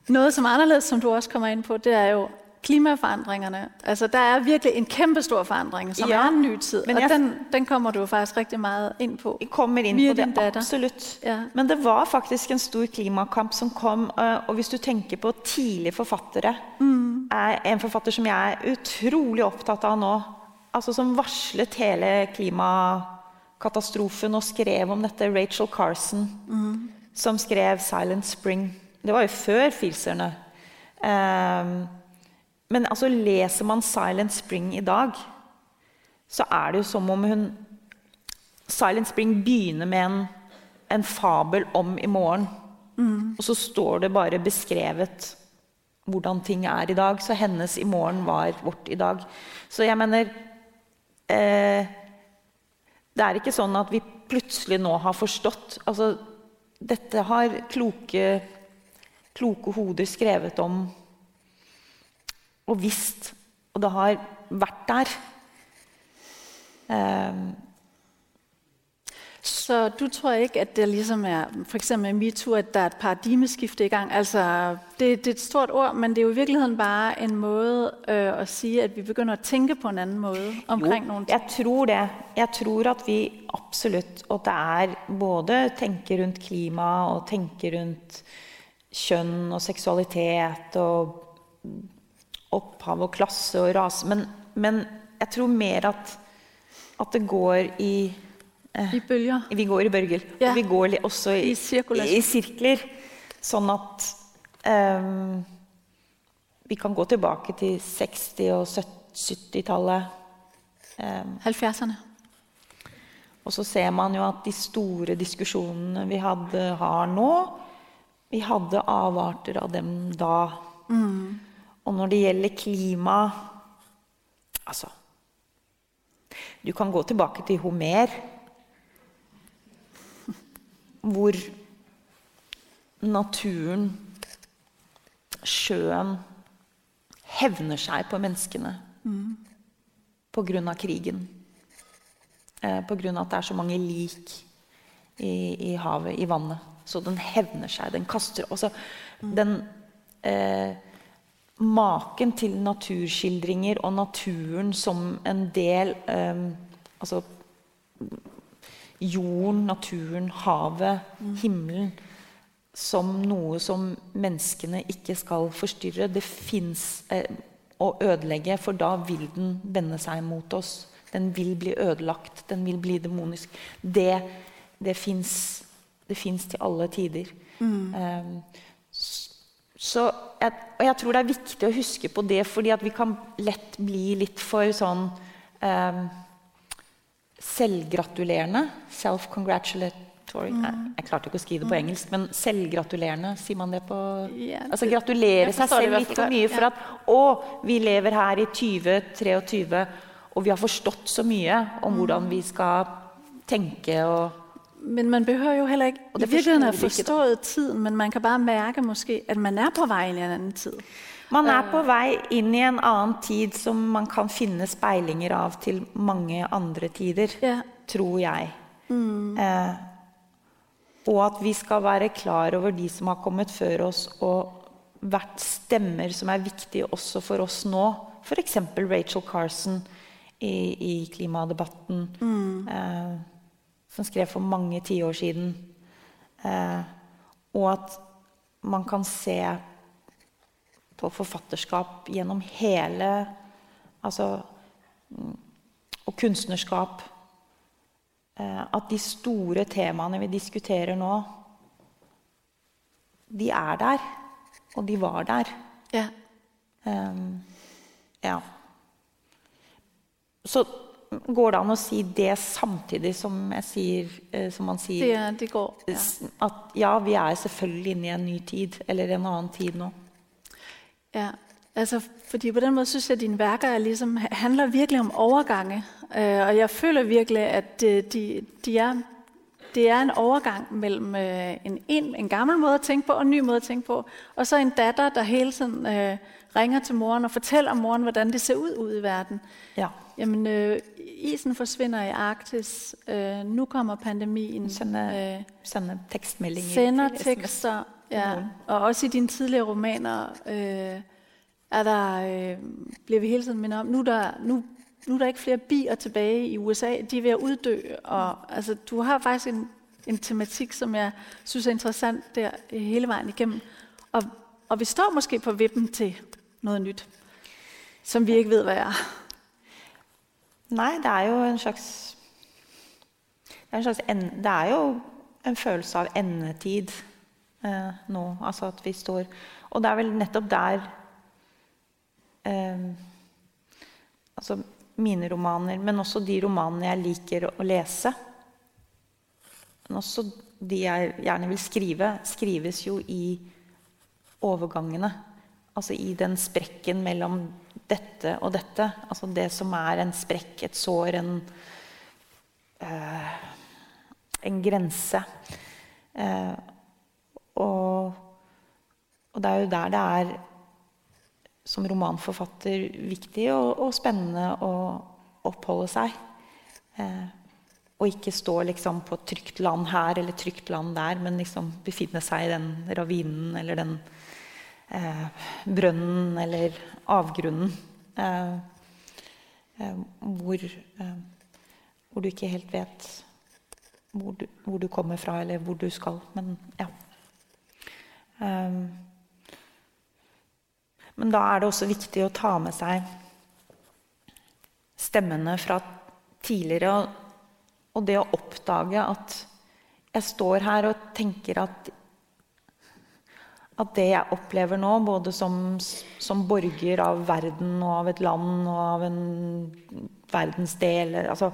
Noget, som er annerledes, som du også kommer inn på, det er jo klimaforandringerne. Altså, der er virkelig en kæmpestor forandring, som Ja, er en ny tid. men og jeg- den, den kommer du jo faktisk rigtig meget ind på. Jeg kommer inn på det, datter. absolutt. Ja. Men det var faktisk en stor klimakamp som kom. eh, Og hvis du tenker på tidlige forfattere er En forfatter som jeg er utrolig opptatt av nå, altså som varslet hele klimakatastrofen og skrev om dette, Rachel Carson, som skrev 'Silent Spring'. Det var jo før filserne. Um, men altså, leser man 'Silent Spring' i dag, så er det jo som om hun Silent Spring begynner med en, en fabel om i morgen. Og så står det bare beskrevet hvordan ting er i dag. Så hennes i morgen var vårt i dag. Så jeg mener eh, Det er ikke sånn at vi plutselig nå har forstått. Altså, dette har kloke, kloke hoder skrevet om og visst. Og det har vært der. Um, Så du tror ikke, at det ligesom er, for eksempel med MeToo, at der er et paradigmeskifte i gang? Altså, det, det er et stort ord, men det er jo i virkeligheden bare en måde øh, at sige, at vi begynner at tænke på en anden måde omkring nogle ting. Jeg tror det. Jeg tror at vi absolutt Og det er både tenke rundt klima og tenke rundt kjønn og seksualitet og opphav og klasse og rase. Men, men jeg tror mer at, at det går i I bølger. Vi går i bølger. Yeah. Og vi går også i, I i sirkler. Sånn at eh, vi kan gå tilbake til 60- og 70-tallet. Ehm, 70'erne. og så ser man jo at de store diskusjonene vi hadde, har nå, vi hadde avarter av dem da. Og når det gjelder klima Altså Du kan gå tilbake til Homer, hvor naturen, sjøen, hevner seg på menneskene på grunn av krigen. Eh, av at det er så mange lik i, i havet, i vannet. Så den hevner seg. Den kaster også den eh, Maken til naturskildringer og naturen som en del eh, Altså jorden, naturen, havet, himmelen som noe som menneskene ikke skal forstyrre. Det fins eh, å ødelegge, for da vil den vende seg mot oss. Den vil bli ødelagt, den vil bli demonisk. Det det fins det til alle tider. Mm. Så jeg, og jeg tror det er viktig å huske på det, fordi at vi kan lett bli litt for sånn um, selvgratulerende. Self-congratulatory. Mm. Jeg klarte ikke å skrive det på engelsk, men selvgratulerende, sier man det på yeah. Altså gratulere seg selv litt for mye for at Å, vi lever her i 2023, og vi har forstått så mye om hvordan vi skal tenke og Men man behøver jo heller ikke Og det virkeligheden at forstår vi ikke, da. forstået tiden, men man kan bare mærke måske, at man er på vej ind i en anden tid. Man er på vei inn i en annen tid som man kan finne speilinger av til mange andre tider, Ja. tror jeg. Eh, og at vi skal være klar over de som har kommet før oss, og vært stemmer som er viktige også for oss nå. F.eks. Rachel Carson i, i klimadebatten, eh, som skrev for mange tiår siden. Eh, og at man kan se på forfatterskap gjennom hele Altså mm, Og kunstnerskap. Eh, at de store temaene vi diskuterer nå, de er der. Og de var der. Ja. Um, ja. Så går det an å si det samtidig som, sier, eh, som man sier Det, det går. Ja. At ja, vi er selvfølgelig inne i en ny tid, eller en annen tid nå. Ja, altså fordi på den måten synes jeg, dine verker er ligesom, handler virkelig om overgange. Øh, og jeg føler virkelig, at de, de er, det er en overgang mellem øh, en, en, en gammel måte å tenke på og en ny måte å tenke på. Og så en datter, der hele tiden øh, ringer til moren og forteller moren, hvordan det ser ut ute i verden. Ja. Jamen, øh, isen forsvinder i Arktis. Øh, nu kommer pandemien. Sende, Øh, sende tekstmeldinger. sender tekster, ja. Og også i dine tidligere romaner øh, er der, øh, bliver vi hele tiden mindet om, nu er, der, nu, nu er der ikke flere bier tilbage i USA, de er ved at uddø. Og, altså, du har faktisk en, en tematik, som jeg synes er interessant der øh, hele vejen igennem. Og, og vi står måske på vippen til noget nyt, som vi ikke ved, hvad er. Nei, det er jo en slags Det er, en slags en, det er jo en følelse av endetid eh, nå. Altså at vi står Og det er vel nettopp der eh, Altså mine romaner, men også de romanene jeg liker å lese. Men også de jeg gjerne vil skrive, skrives jo i overgangene. Altså i den sprekken mellom dette og dette. Altså det som er en sprekk, et sår, en eh, En grense. Eh, og, og det er jo der det er som romanforfatter viktig og, og spennende å oppholde seg. Eh, og ikke stå liksom på trygt land her eller trygt land der, men liksom befinne seg i den ravinen eller den brønnen eller avgrunnen. Eh, eh, hvor, eh, hvor du ikke helt vet hvor du, hvor du kommer fra, eller hvor du skal. Men ja. Eh, men da er det også viktig å ta med seg stemmene fra tidligere, og det å oppdage at jeg står her og tenker at at det jeg opplever nå, både som, som borger av verden og av et land og av en verdensdel altså,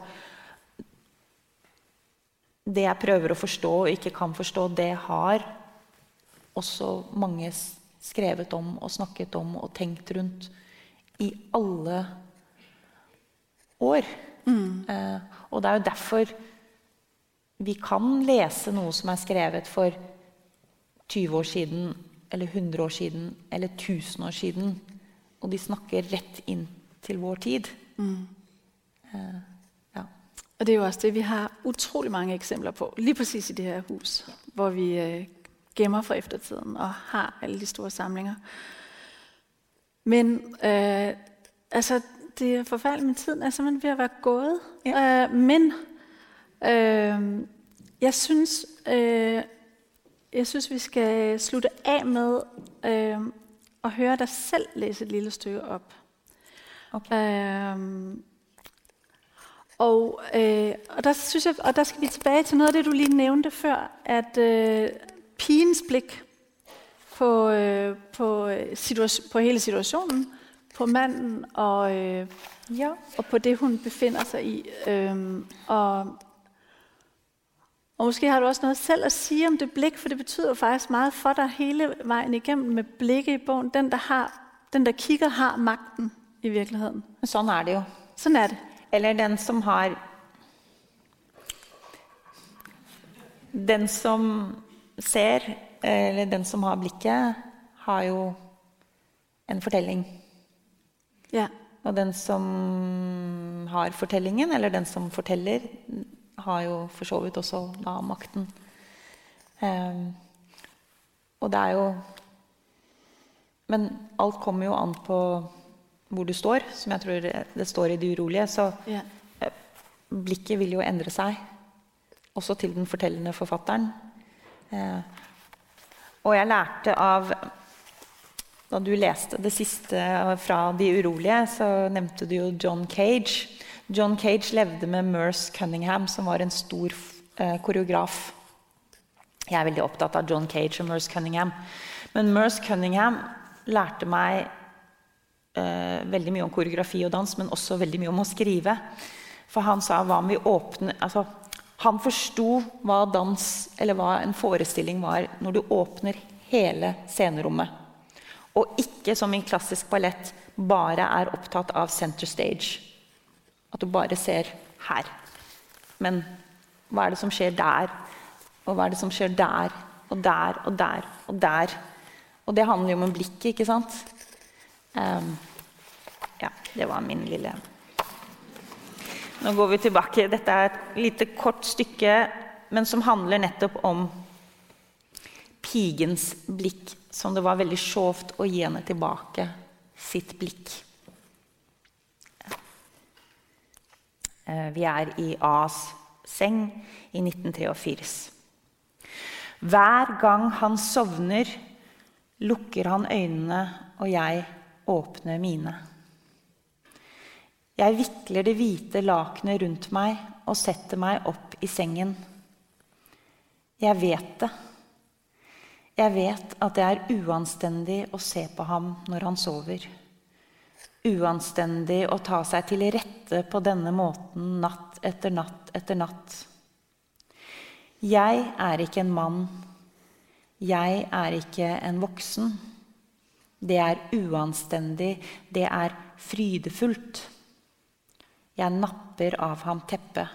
Det jeg prøver å forstå og ikke kan forstå, det har også mange skrevet om og snakket om og tenkt rundt i alle år. Eh, og det er jo derfor vi kan lese noe som er skrevet for 20 år siden, eller 100 år siden, eller 1000 år siden. Og de snakker rett inn til vår tid. Eh, ja. Og det er jo også det, vi har utrolig mange eksempler på, lige præcis i det her hus, hvor vi uh, gemmer for eftertiden og har alle de store samlinger. Men uh, altså, det er forfærdeligt, men tiden er simpelthen ved at være gået. Ja. Øh, men jeg synes, jeg synes, vi skal slutte af med øh, at høre dig selv læse et lille stykke op. Okay. Øh, Og, øh, og, der synes jeg, og der skal vi tilbage til noget af det, du lige nævnte før, at øh, pigens blik på, øh, på, situation, på hele situationen, på manden og, øh, ja, og på det, hun befinder sig i. Øh, og, og måske har du også noget selv at sige om det blik, for det betyder faktisk meget for dig hele vejen igennem med blikket i bogen. Den, der, har, den, der kigger, har magten i virkeligheden. Sådan er det jo. Sådan er det. Eller den som har Den som ser, eller den som har blikket, har jo en fortelling. Ja. Og den som har fortellingen, eller den som forteller, har jo for så vidt også da makten. Um, og det er jo Men alt kommer jo an på hvor du står, som jeg tror det står i De urolige. Så yeah. blikket vil jo endre seg, også til den fortellende forfatteren. Uh, og jeg lærte av Da du leste det siste fra De urolige, så nevnte du jo John Cage. John Cage levde med Merce Cunningham, som var en stor eh, koreograf. Jeg er veldig opptatt av John Cage og Merce Cunningham. Men Merce Cunningham lærte meg eh, veldig mye om koreografi og dans, men også veldig mye om å skrive. For han sa hva om vi åpner altså, Han forsto hva dans, eller hva en forestilling var, når du åpner hele scenerommet. Og ikke som i klassisk ballett bare er opptatt av center stage. At du bare ser her. Men hva er det som skjer der? Og hva er det som skjer der og der og der og der? Og det handler jo om blikket, ikke sant? Um, ja, det var min lille Nå går vi tilbake. Dette er et lite kort stykke, men som handler nettopp om pigens blikk, som det var veldig sjovt å gi henne tilbake sitt blikk. Vi er i As seng i 1983. Hver gang han sovner, lukker han øynene, og jeg åpner mine. Jeg vikler det hvite lakenet rundt meg og setter meg opp i sengen. Jeg vet det. Jeg vet at det er uanstendig å se på ham når han sover. Uanstendig å ta seg til rette på denne måten natt etter natt etter natt. Jeg er ikke en mann. Jeg er ikke en voksen. Det er uanstendig. Det er frydefullt. Jeg napper av ham teppet.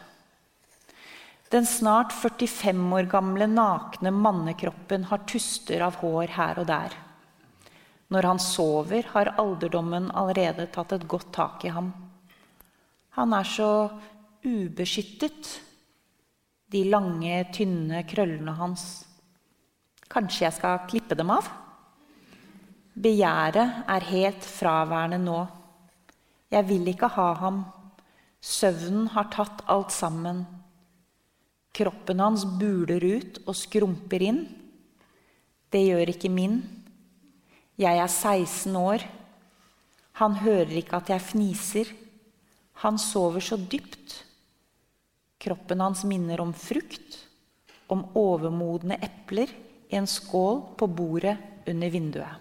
Den snart 45 år gamle nakne mannekroppen har tuster av hår her og der. Når han sover, har alderdommen allerede tatt et godt tak i ham. Han er så ubeskyttet, de lange, tynne krøllene hans. Kanskje jeg skal klippe dem av? Begjæret er helt fraværende nå. Jeg vil ikke ha ham. Søvnen har tatt alt sammen. Kroppen hans buler ut og skrumper inn. Det gjør ikke min. Jeg er 16 år. Han hører ikke at jeg fniser. Han sover så dypt. Kroppen hans minner om frukt, om overmodne epler i en skål på bordet under vinduet.